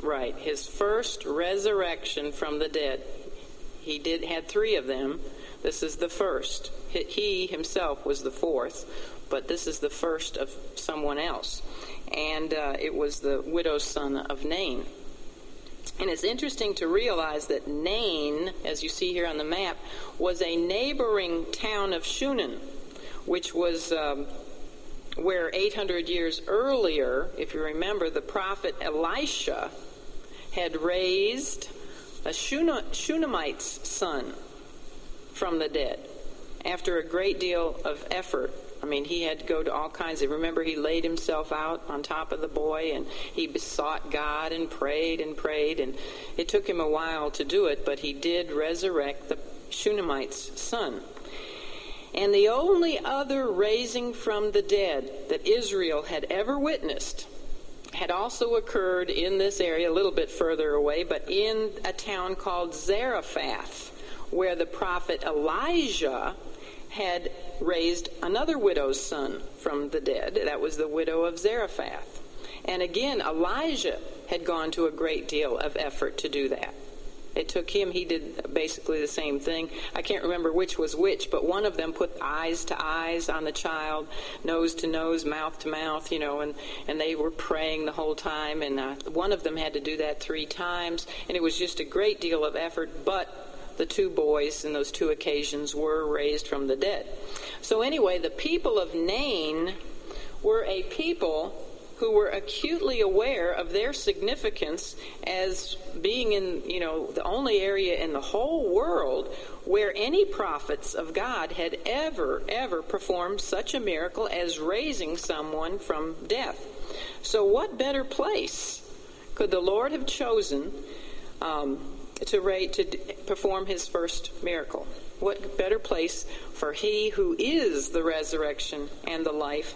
right, his first resurrection from the dead. He did had three of them. This is the first. He himself was the fourth, but this is the first of someone else, and uh, it was the widow's son of Nain. And it's interesting to realize that Nain, as you see here on the map, was a neighboring town of Shunem, which was um, where 800 years earlier, if you remember, the prophet Elisha had raised a Shunammite's son from the dead after a great deal of effort I mean, he had to go to all kinds of. Remember, he laid himself out on top of the boy and he besought God and prayed and prayed. And it took him a while to do it, but he did resurrect the Shunammite's son. And the only other raising from the dead that Israel had ever witnessed had also occurred in this area, a little bit further away, but in a town called Zarephath, where the prophet Elijah had raised another widow's son from the dead. That was the widow of Zarephath. And again, Elijah had gone to a great deal of effort to do that. It took him, he did basically the same thing. I can't remember which was which, but one of them put eyes to eyes on the child, nose to nose, mouth to mouth, you know, and, and they were praying the whole time. And uh, one of them had to do that three times, and it was just a great deal of effort, but the two boys in those two occasions were raised from the dead. So, anyway, the people of Nain were a people who were acutely aware of their significance as being in, you know, the only area in the whole world where any prophets of God had ever, ever performed such a miracle as raising someone from death. So, what better place could the Lord have chosen um, to, to perform his first miracle? What better place for he who is the resurrection and the life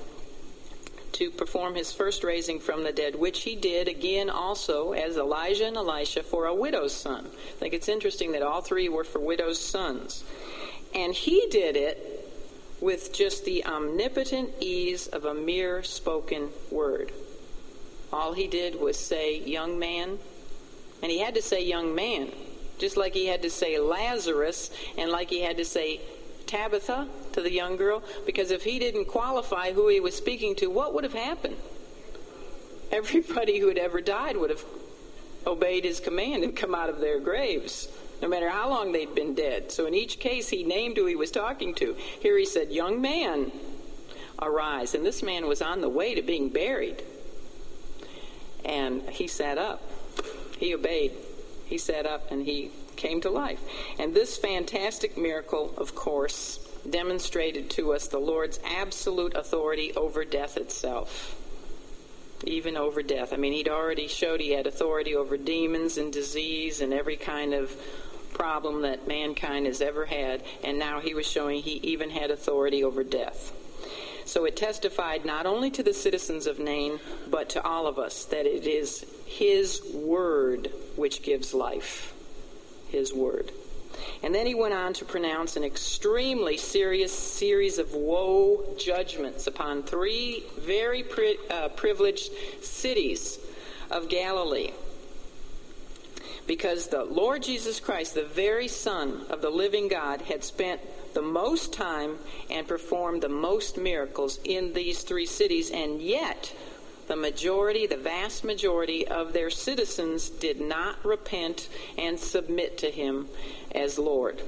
to perform his first raising from the dead, which he did again also as Elijah and Elisha for a widow's son. I think it's interesting that all three were for widows' sons. And he did it with just the omnipotent ease of a mere spoken word. All he did was say, young man, and he had to say young man, just like he had to say Lazarus, and like he had to say Tabitha, to the young girl, because if he didn't qualify who he was speaking to, what would have happened? Everybody who had ever died would have obeyed his command and come out of their graves, no matter how long they'd been dead. So in each case, he named who he was talking to. Here he said, Young man, arise. And this man was on the way to being buried. And he sat up. He obeyed. He sat up and he came to life. And this fantastic miracle, of course, demonstrated to us the Lord's absolute authority over death itself. Even over death. I mean, he'd already showed he had authority over demons and disease and every kind of problem that mankind has ever had, and now he was showing he even had authority over death. So it testified not only to the citizens of Nain, but to all of us that it is his word which gives life his word. And then he went on to pronounce an extremely serious series of woe judgments upon three very pri- uh, privileged cities of Galilee. Because the Lord Jesus Christ, the very Son of the living God, had spent the most time and performed the most miracles in these three cities, and yet the majority, the vast majority of their citizens did not repent and submit to him as Lord.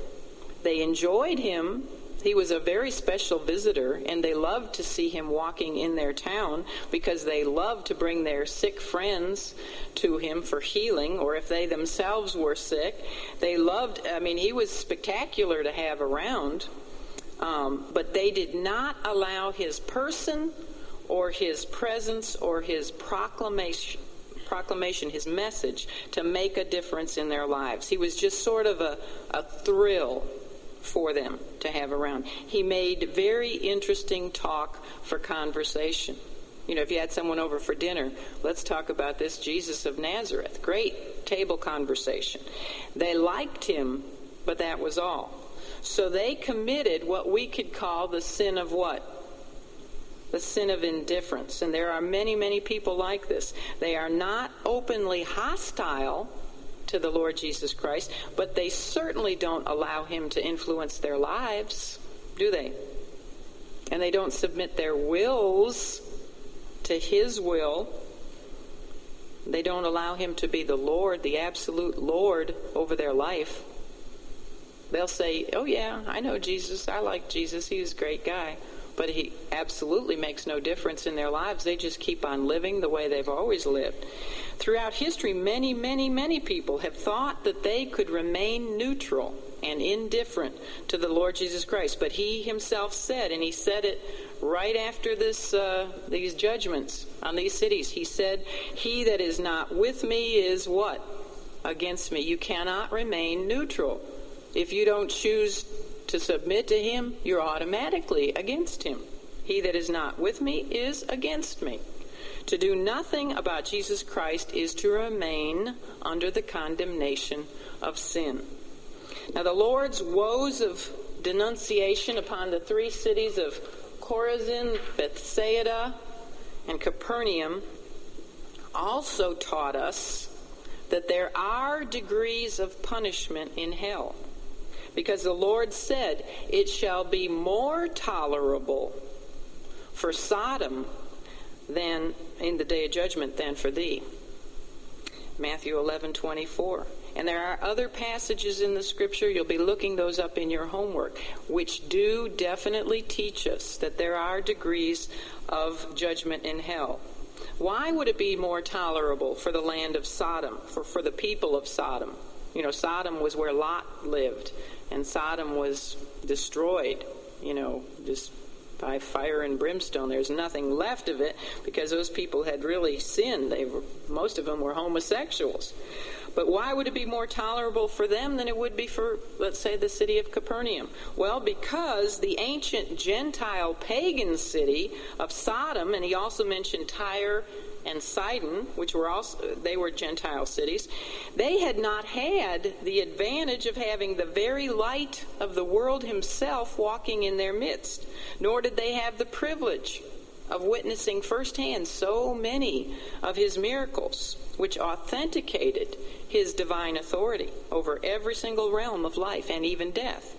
They enjoyed him. He was a very special visitor, and they loved to see him walking in their town because they loved to bring their sick friends to him for healing, or if they themselves were sick. They loved, I mean, he was spectacular to have around, um, but they did not allow his person or his presence or his proclamation proclamation, his message, to make a difference in their lives. He was just sort of a, a thrill for them to have around. He made very interesting talk for conversation. You know, if you had someone over for dinner, let's talk about this Jesus of Nazareth. Great table conversation. They liked him, but that was all. So they committed what we could call the sin of what? the sin of indifference. And there are many, many people like this. They are not openly hostile to the Lord Jesus Christ, but they certainly don't allow him to influence their lives, do they? And they don't submit their wills to his will. They don't allow him to be the Lord, the absolute Lord over their life. They'll say, Oh, yeah, I know Jesus. I like Jesus. He's a great guy but he absolutely makes no difference in their lives. They just keep on living the way they've always lived. Throughout history, many, many, many people have thought that they could remain neutral and indifferent to the Lord Jesus Christ. But he himself said, and he said it right after this, uh, these judgments on these cities, he said, He that is not with me is what? Against me. You cannot remain neutral. If you don't choose to submit to him, you're automatically against him. He that is not with me is against me. To do nothing about Jesus Christ is to remain under the condemnation of sin. Now, the Lord's woes of denunciation upon the three cities of Chorazin, Bethsaida, and Capernaum also taught us that there are degrees of punishment in hell. Because the Lord said, It shall be more tolerable for Sodom than in the day of judgment than for thee. Matthew 11, 24. And there are other passages in the scripture, you'll be looking those up in your homework, which do definitely teach us that there are degrees of judgment in hell. Why would it be more tolerable for the land of Sodom, for, for the people of Sodom? You know, Sodom was where Lot lived, and Sodom was destroyed, you know, just by fire and brimstone. There's nothing left of it because those people had really sinned. They were, most of them were homosexuals. But why would it be more tolerable for them than it would be for, let's say, the city of Capernaum? Well, because the ancient Gentile pagan city of Sodom, and he also mentioned Tyre and Sidon, which were also they were Gentile cities, they had not had the advantage of having the very light of the world himself walking in their midst, nor did they have the privilege of witnessing firsthand so many of his miracles, which authenticated his divine authority over every single realm of life and even death.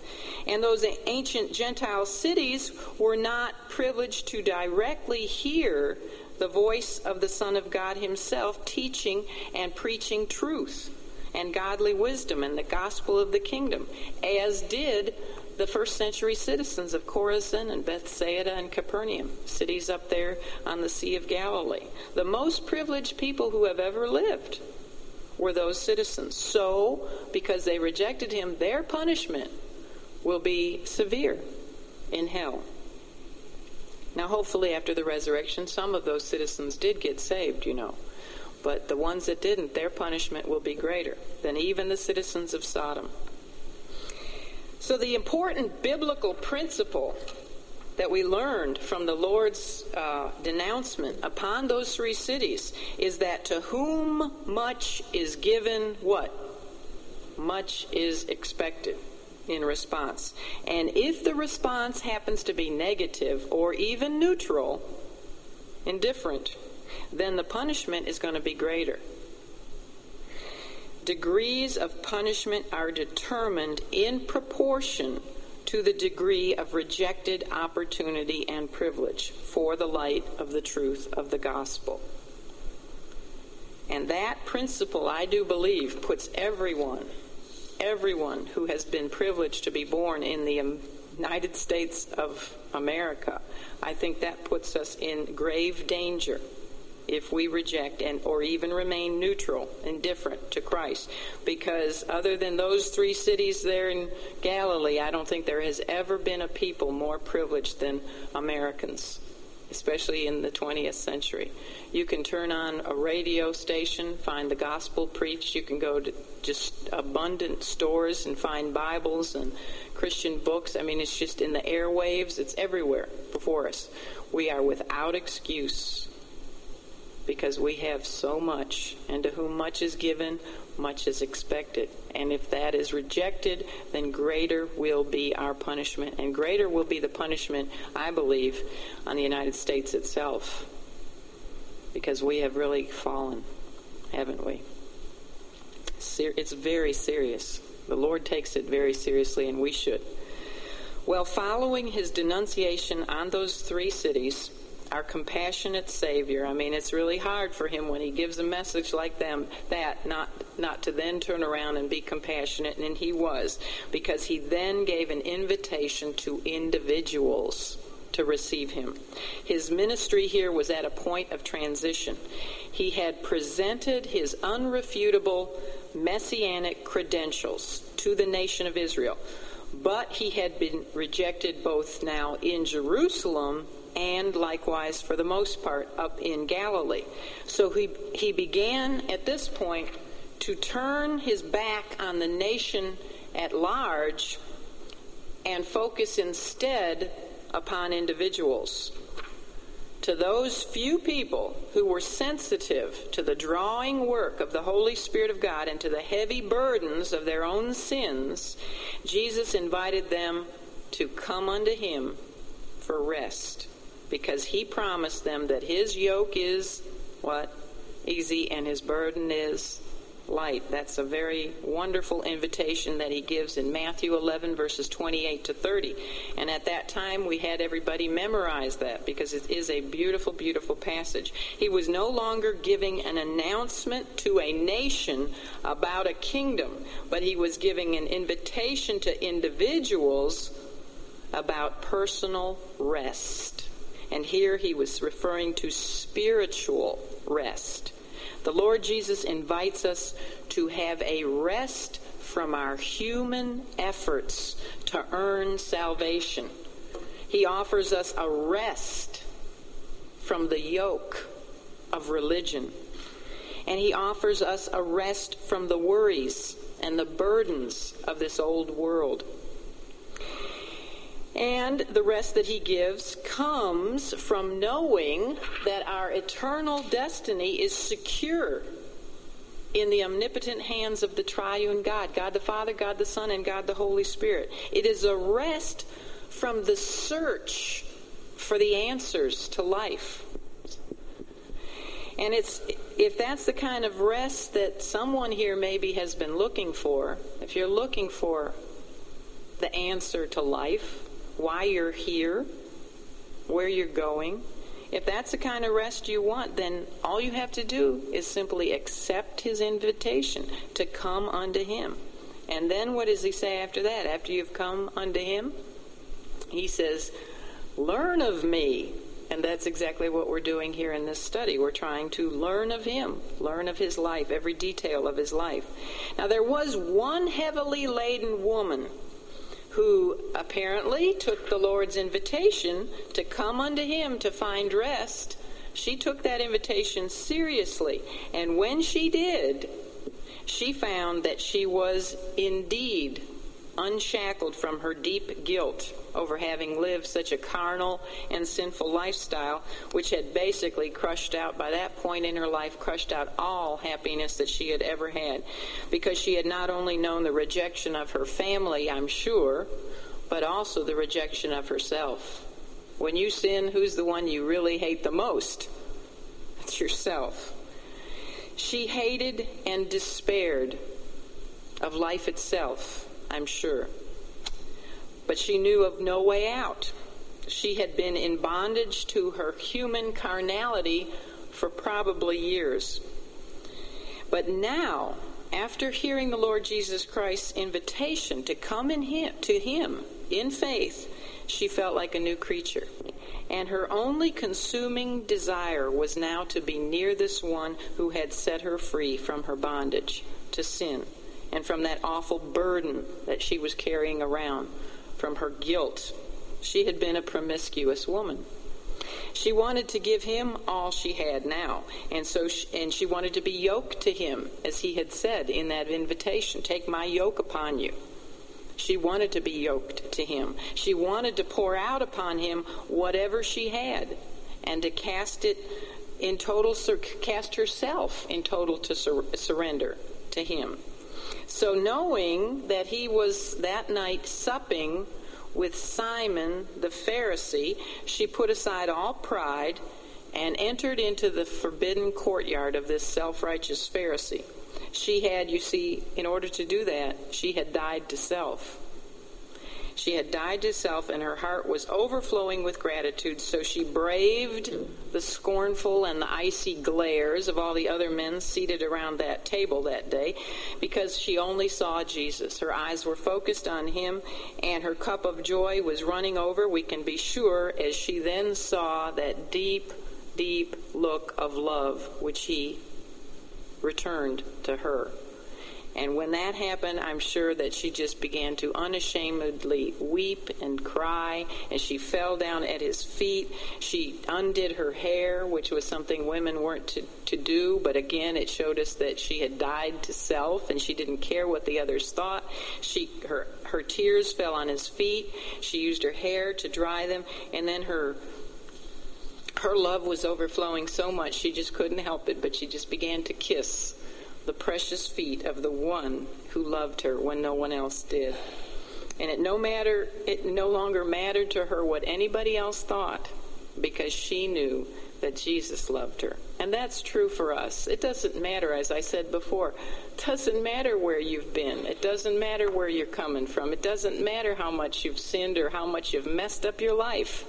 And those ancient Gentile cities were not privileged to directly hear the voice of the Son of God Himself teaching and preaching truth and godly wisdom and the gospel of the kingdom, as did the first century citizens of Chorazin and Bethsaida and Capernaum, cities up there on the Sea of Galilee. The most privileged people who have ever lived were those citizens. So, because they rejected him, their punishment will be severe in hell. Now, hopefully, after the resurrection, some of those citizens did get saved, you know. But the ones that didn't, their punishment will be greater than even the citizens of Sodom. So, the important biblical principle that we learned from the Lord's uh, denouncement upon those three cities is that to whom much is given, what? Much is expected in response. And if the response happens to be negative or even neutral, indifferent, then the punishment is going to be greater. Degrees of punishment are determined in proportion to the degree of rejected opportunity and privilege for the light of the truth of the gospel. And that principle, I do believe, puts everyone everyone who has been privileged to be born in the United States of America, I think that puts us in grave danger if we reject and or even remain neutral, indifferent to Christ. Because other than those three cities there in Galilee, I don't think there has ever been a people more privileged than Americans especially in the 20th century. You can turn on a radio station, find the gospel preached. You can go to just abundant stores and find Bibles and Christian books. I mean, it's just in the airwaves, it's everywhere before us. We are without excuse because we have so much, and to whom much is given, much is expected. And if that is rejected, then greater will be our punishment. And greater will be the punishment, I believe, on the United States itself. Because we have really fallen, haven't we? It's very serious. The Lord takes it very seriously, and we should. Well, following his denunciation on those three cities, our compassionate Savior. I mean, it's really hard for him when he gives a message like them that not not to then turn around and be compassionate, and he was because he then gave an invitation to individuals to receive him. His ministry here was at a point of transition. He had presented his unrefutable messianic credentials to the nation of Israel. But he had been rejected both now in Jerusalem and likewise, for the most part, up in Galilee. So he, he began at this point to turn his back on the nation at large and focus instead upon individuals. To those few people who were sensitive to the drawing work of the Holy Spirit of God and to the heavy burdens of their own sins, Jesus invited them to come unto him for rest because he promised them that his yoke is what? Easy and his burden is light. That's a very wonderful invitation that he gives in Matthew 11, verses 28 to 30. And at that time, we had everybody memorize that because it is a beautiful, beautiful passage. He was no longer giving an announcement to a nation about a kingdom, but he was giving an invitation to individuals about personal rest. And here he was referring to spiritual rest. The Lord Jesus invites us to have a rest from our human efforts to earn salvation. He offers us a rest from the yoke of religion. And he offers us a rest from the worries and the burdens of this old world. And the rest that he gives comes from knowing that our eternal destiny is secure in the omnipotent hands of the triune God God the Father, God the Son, and God the Holy Spirit. It is a rest from the search for the answers to life. And it's if that's the kind of rest that someone here maybe has been looking for, if you're looking for the answer to life, why you're here, where you're going. If that's the kind of rest you want, then all you have to do is simply accept his invitation to come unto him. And then what does he say after that? After you've come unto him? He says, Learn of me. And that's exactly what we're doing here in this study. We're trying to learn of him, learn of his life, every detail of his life. Now, there was one heavily laden woman who apparently took the Lord's invitation to come unto him to find rest. She took that invitation seriously. And when she did, she found that she was indeed unshackled from her deep guilt over having lived such a carnal and sinful lifestyle, which had basically crushed out, by that point in her life, crushed out all happiness that she had ever had. Because she had not only known the rejection of her family, I'm sure, but also the rejection of herself. When you sin, who's the one you really hate the most? It's yourself. She hated and despaired of life itself I'm sure. But she knew of no way out. She had been in bondage to her human carnality for probably years. But now, after hearing the Lord Jesus Christ's invitation to come in him, to him in faith, she felt like a new creature. And her only consuming desire was now to be near this one who had set her free from her bondage to sin and from that awful burden that she was carrying around, from her guilt. She had been a promiscuous woman. She wanted to give him all she had now, and so she, and she wanted to be yoked to him, as he had said in that invitation, "Take my yoke upon you." She wanted to be yoked to him. She wanted to pour out upon him whatever she had, and to cast it in total, cast herself in total to sur- surrender to him. So, knowing that he was that night supping with Simon the Pharisee, she put aside all pride and entered into the forbidden courtyard of this self righteous Pharisee. She had, you see, in order to do that, she had died to self. She had died to self, and her heart was overflowing with gratitude, so she braved the scornful and the icy glares of all the other men seated around that table that day because she only saw Jesus. Her eyes were focused on him, and her cup of joy was running over, we can be sure, as she then saw that deep, deep look of love which he returned to her. And when that happened, I'm sure that she just began to unashamedly weep and cry, and she fell down at his feet. She undid her hair, which was something women weren't to, to do, but again, it showed us that she had died to self, and she didn't care what the others thought. She, her, her tears fell on his feet. She used her hair to dry them, and then her her love was overflowing so much she just couldn't help it, but she just began to kiss the precious feet of the one who loved her when no one else did. And it no matter it no longer mattered to her what anybody else thought because she knew that Jesus loved her. And that's true for us. It doesn't matter, as I said before, it doesn't matter where you've been. It doesn't matter where you're coming from. It doesn't matter how much you've sinned or how much you've messed up your life.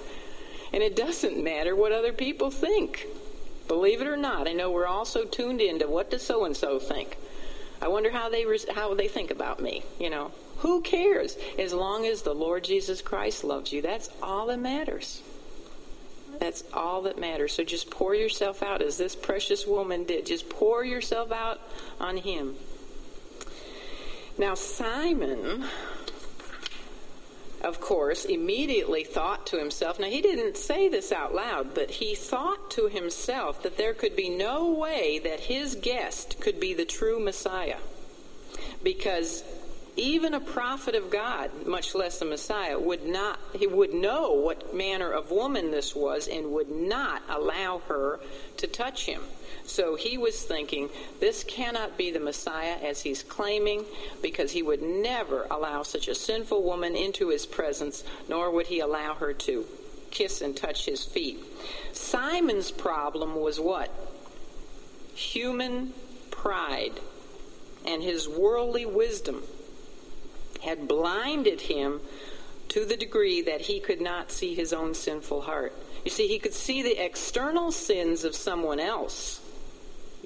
And it doesn't matter what other people think. Believe it or not, I know we're all so tuned into what does so and so think. I wonder how they how they think about me, you know. Who cares? As long as the Lord Jesus Christ loves you, that's all that matters. That's all that matters. So just pour yourself out as this precious woman did. Just pour yourself out on him. Now, Simon, of course, immediately thought to himself, now he didn't say this out loud, but he thought to himself that there could be no way that his guest could be the true Messiah. Because even a prophet of God, much less a Messiah, would not he would know what manner of woman this was and would not allow her to touch him. So he was thinking, this cannot be the Messiah as he's claiming, because he would never allow such a sinful woman into his presence, nor would he allow her to kiss and touch his feet. Simon's problem was what? Human pride and his worldly wisdom had blinded him to the degree that he could not see his own sinful heart. You see, he could see the external sins of someone else.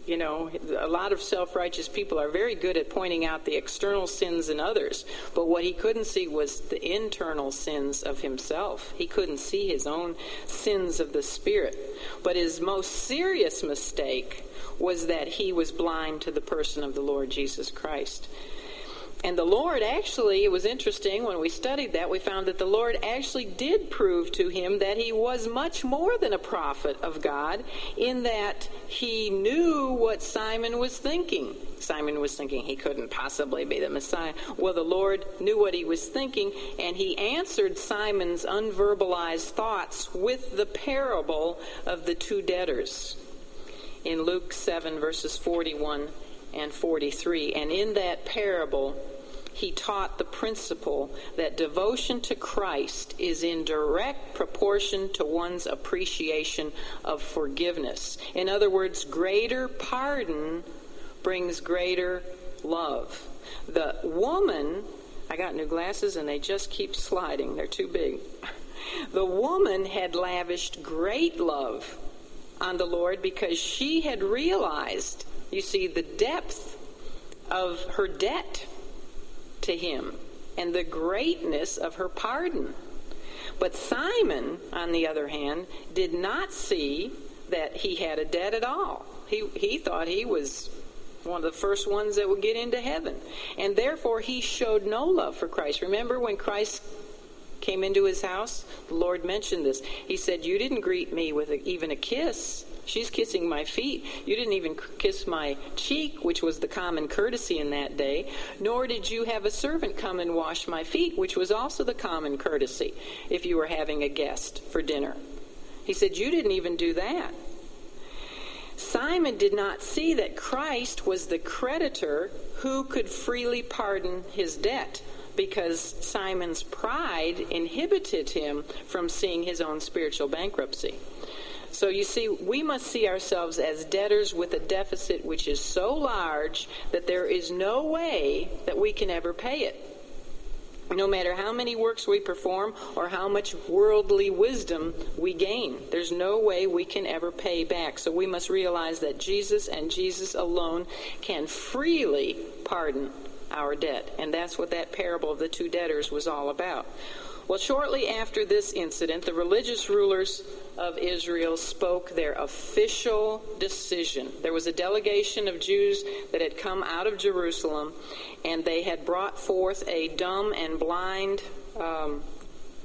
You know, a lot of self righteous people are very good at pointing out the external sins in others, but what he couldn't see was the internal sins of himself. He couldn't see his own sins of the Spirit. But his most serious mistake was that he was blind to the person of the Lord Jesus Christ. And the Lord actually, it was interesting when we studied that, we found that the Lord actually did prove to him that he was much more than a prophet of God, in that he knew what Simon was thinking. Simon was thinking he couldn't possibly be the Messiah. Well, the Lord knew what he was thinking, and he answered Simon's unverbalized thoughts with the parable of the two debtors in Luke 7, verses 41 and 43. And in that parable, he taught the principle that devotion to Christ is in direct proportion to one's appreciation of forgiveness. In other words, greater pardon brings greater love. The woman, I got new glasses and they just keep sliding, they're too big. The woman had lavished great love on the Lord because she had realized, you see, the depth of her debt to him and the greatness of her pardon. But Simon, on the other hand, did not see that he had a debt at all. He, he thought he was one of the first ones that would get into heaven. And therefore, he showed no love for Christ. Remember when Christ came into his house? The Lord mentioned this. He said, You didn't greet me with a, even a kiss. She's kissing my feet. You didn't even kiss my cheek, which was the common courtesy in that day, nor did you have a servant come and wash my feet, which was also the common courtesy if you were having a guest for dinner. He said, You didn't even do that. Simon did not see that Christ was the creditor who could freely pardon his debt because Simon's pride inhibited him from seeing his own spiritual bankruptcy. So you see, we must see ourselves as debtors with a deficit which is so large that there is no way that we can ever pay it. No matter how many works we perform or how much worldly wisdom we gain, there's no way we can ever pay back. So we must realize that Jesus and Jesus alone can freely pardon our debt. And that's what that parable of the two debtors was all about. Well, shortly after this incident, the religious rulers of Israel spoke their official decision. There was a delegation of Jews that had come out of Jerusalem, and they had brought forth a dumb and blind. Um,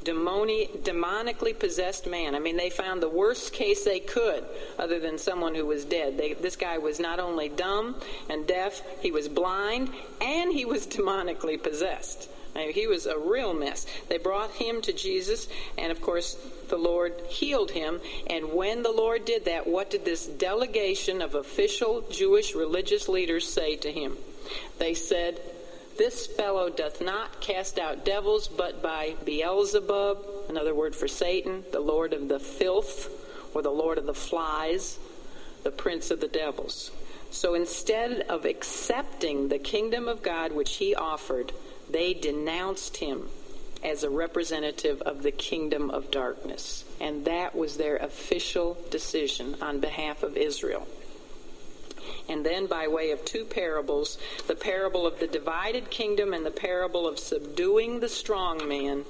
demoni- demonically possessed man. I mean, they found the worst case they could, other than someone who was dead. They, this guy was not only dumb and deaf, he was blind, and he was demonically possessed. He was a real mess. They brought him to Jesus, and of course, the Lord healed him. And when the Lord did that, what did this delegation of official Jewish religious leaders say to him? They said, This fellow doth not cast out devils, but by Beelzebub, another word for Satan, the Lord of the filth, or the Lord of the Flies, the Prince of the Devils. So instead of accepting the kingdom of God which he offered, they denounced him as a representative of the kingdom of darkness. And that was their official decision on behalf of Israel. And then, by way of two parables, the parable of the divided kingdom and the parable of subduing the strong man,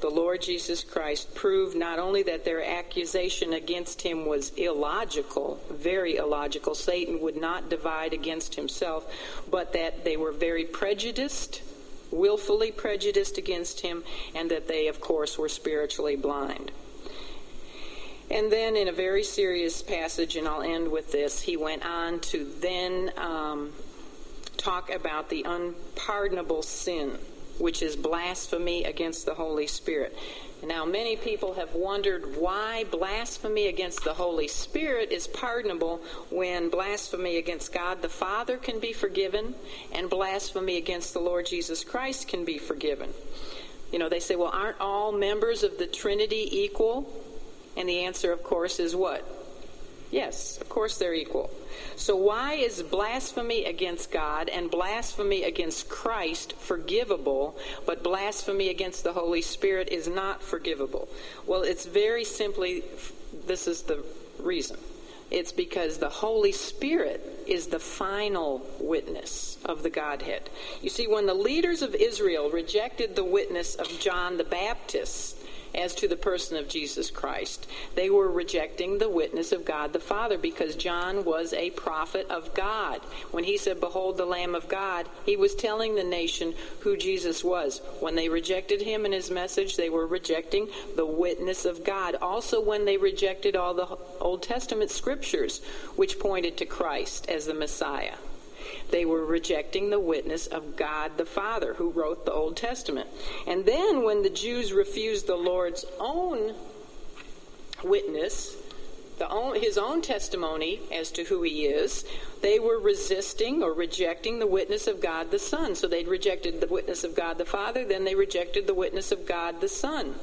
the Lord Jesus Christ proved not only that their accusation against him was illogical, very illogical, Satan would not divide against himself, but that they were very prejudiced willfully prejudiced against him, and that they, of course, were spiritually blind. And then, in a very serious passage, and I'll end with this, he went on to then um, talk about the unpardonable sin, which is blasphemy against the Holy Spirit. Now, many people have wondered why blasphemy against the Holy Spirit is pardonable when blasphemy against God the Father can be forgiven and blasphemy against the Lord Jesus Christ can be forgiven. You know, they say, well, aren't all members of the Trinity equal? And the answer, of course, is what? Yes, of course they're equal. So why is blasphemy against God and blasphemy against Christ forgivable, but blasphemy against the Holy Spirit is not forgivable? Well, it's very simply this is the reason. It's because the Holy Spirit is the final witness of the Godhead. You see, when the leaders of Israel rejected the witness of John the Baptist, as to the person of Jesus Christ. They were rejecting the witness of God the Father because John was a prophet of God. When he said, Behold the Lamb of God, he was telling the nation who Jesus was. When they rejected him and his message, they were rejecting the witness of God. Also, when they rejected all the Old Testament scriptures, which pointed to Christ as the Messiah. They were rejecting the witness of God the Father who wrote the Old Testament. And then when the Jews refused the Lord's own witness, own, his own testimony as to who he is, they were resisting or rejecting the witness of God the Son. So they'd rejected the witness of God the Father, then they rejected the witness of God the Son.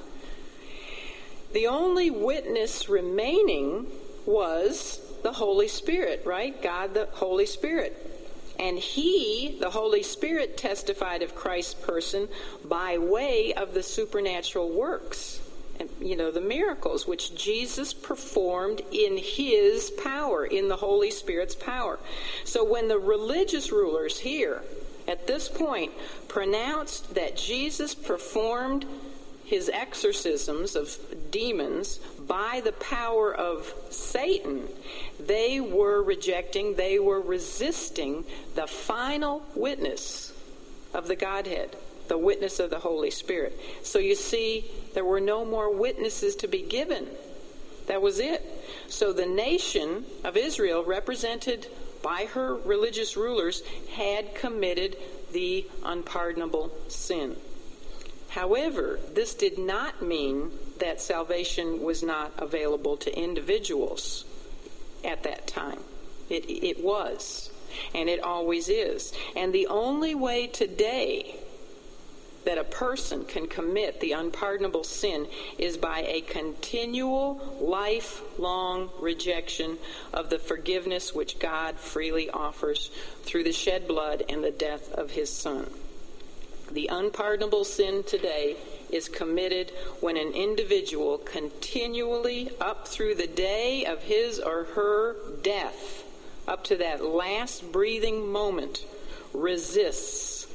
The only witness remaining was the Holy Spirit, right? God the Holy Spirit. And he, the Holy Spirit, testified of Christ's person by way of the supernatural works. And, you know, the miracles which Jesus performed in his power, in the Holy Spirit's power. So when the religious rulers here, at this point, pronounced that Jesus performed his exorcisms of demons by the power of Satan, they were rejecting, they were resisting the final witness of the Godhead, the witness of the Holy Spirit. So you see, there were no more witnesses to be given. That was it. So the nation of Israel, represented by her religious rulers, had committed the unpardonable sin. However, this did not mean that salvation was not available to individuals at that time. It, it was, and it always is. And the only way today that a person can commit the unpardonable sin is by a continual, lifelong rejection of the forgiveness which God freely offers through the shed blood and the death of his Son. The unpardonable sin today is committed when an individual continually, up through the day of his or her death, up to that last breathing moment, resists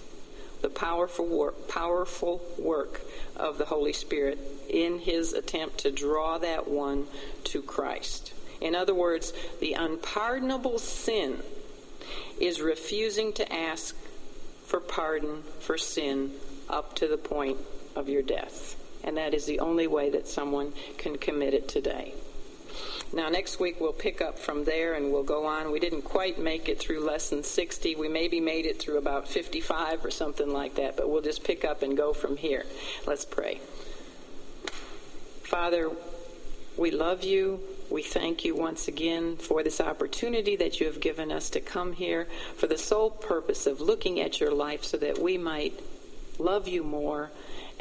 the powerful work, powerful work of the Holy Spirit in his attempt to draw that one to Christ. In other words, the unpardonable sin is refusing to ask for pardon for sin up to the point of your death. And that is the only way that someone can commit it today. Now, next week we'll pick up from there and we'll go on. We didn't quite make it through lesson 60. We maybe made it through about 55 or something like that, but we'll just pick up and go from here. Let's pray. Father, we love you. We thank you once again for this opportunity that you have given us to come here for the sole purpose of looking at your life so that we might love you more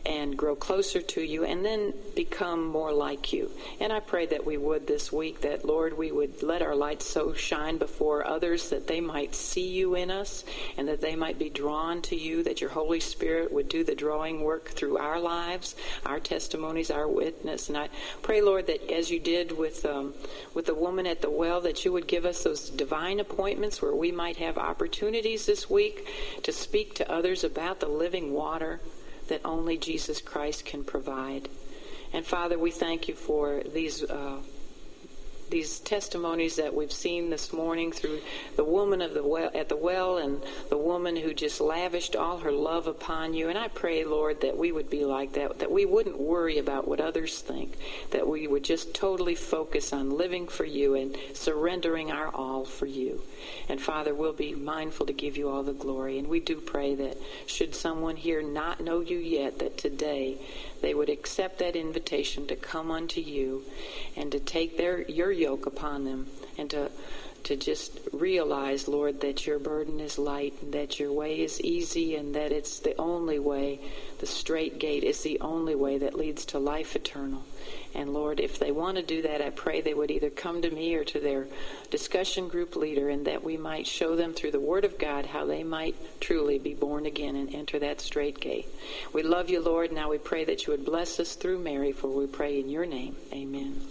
and grow closer to you and then become more like you. And I pray that we would this week, that Lord, we would let our light so shine before others that they might see you in us and that they might be drawn to you, that your Holy Spirit would do the drawing work through our lives, our testimonies, our witness. And I pray, Lord, that as you did with um, with the woman at the well, that you would give us those divine appointments where we might have opportunities this week to speak to others about the living water that only Jesus Christ can provide. And Father, we thank you for these uh, these testimonies that we've seen this morning through the woman of the well, at the well and the woman who just lavished all her love upon you. And I pray, Lord, that we would be like that, that we wouldn't worry about what others think, that we would just totally focus on living for you and surrendering our all for you. And Father, we'll be mindful to give you all the glory. And we do pray that should someone here not know you yet, that today they would accept that invitation to come unto you and to take their your yoke upon them and to to just realize, Lord, that your burden is light, and that your way is easy, and that it's the only way, the strait gate is the only way that leads to life eternal. And Lord, if they want to do that, I pray they would either come to me or to their discussion group leader, and that we might show them through the Word of God how they might truly be born again and enter that strait gate. We love you, Lord. Now we pray that you would bless us through Mary, for we pray in your name. Amen.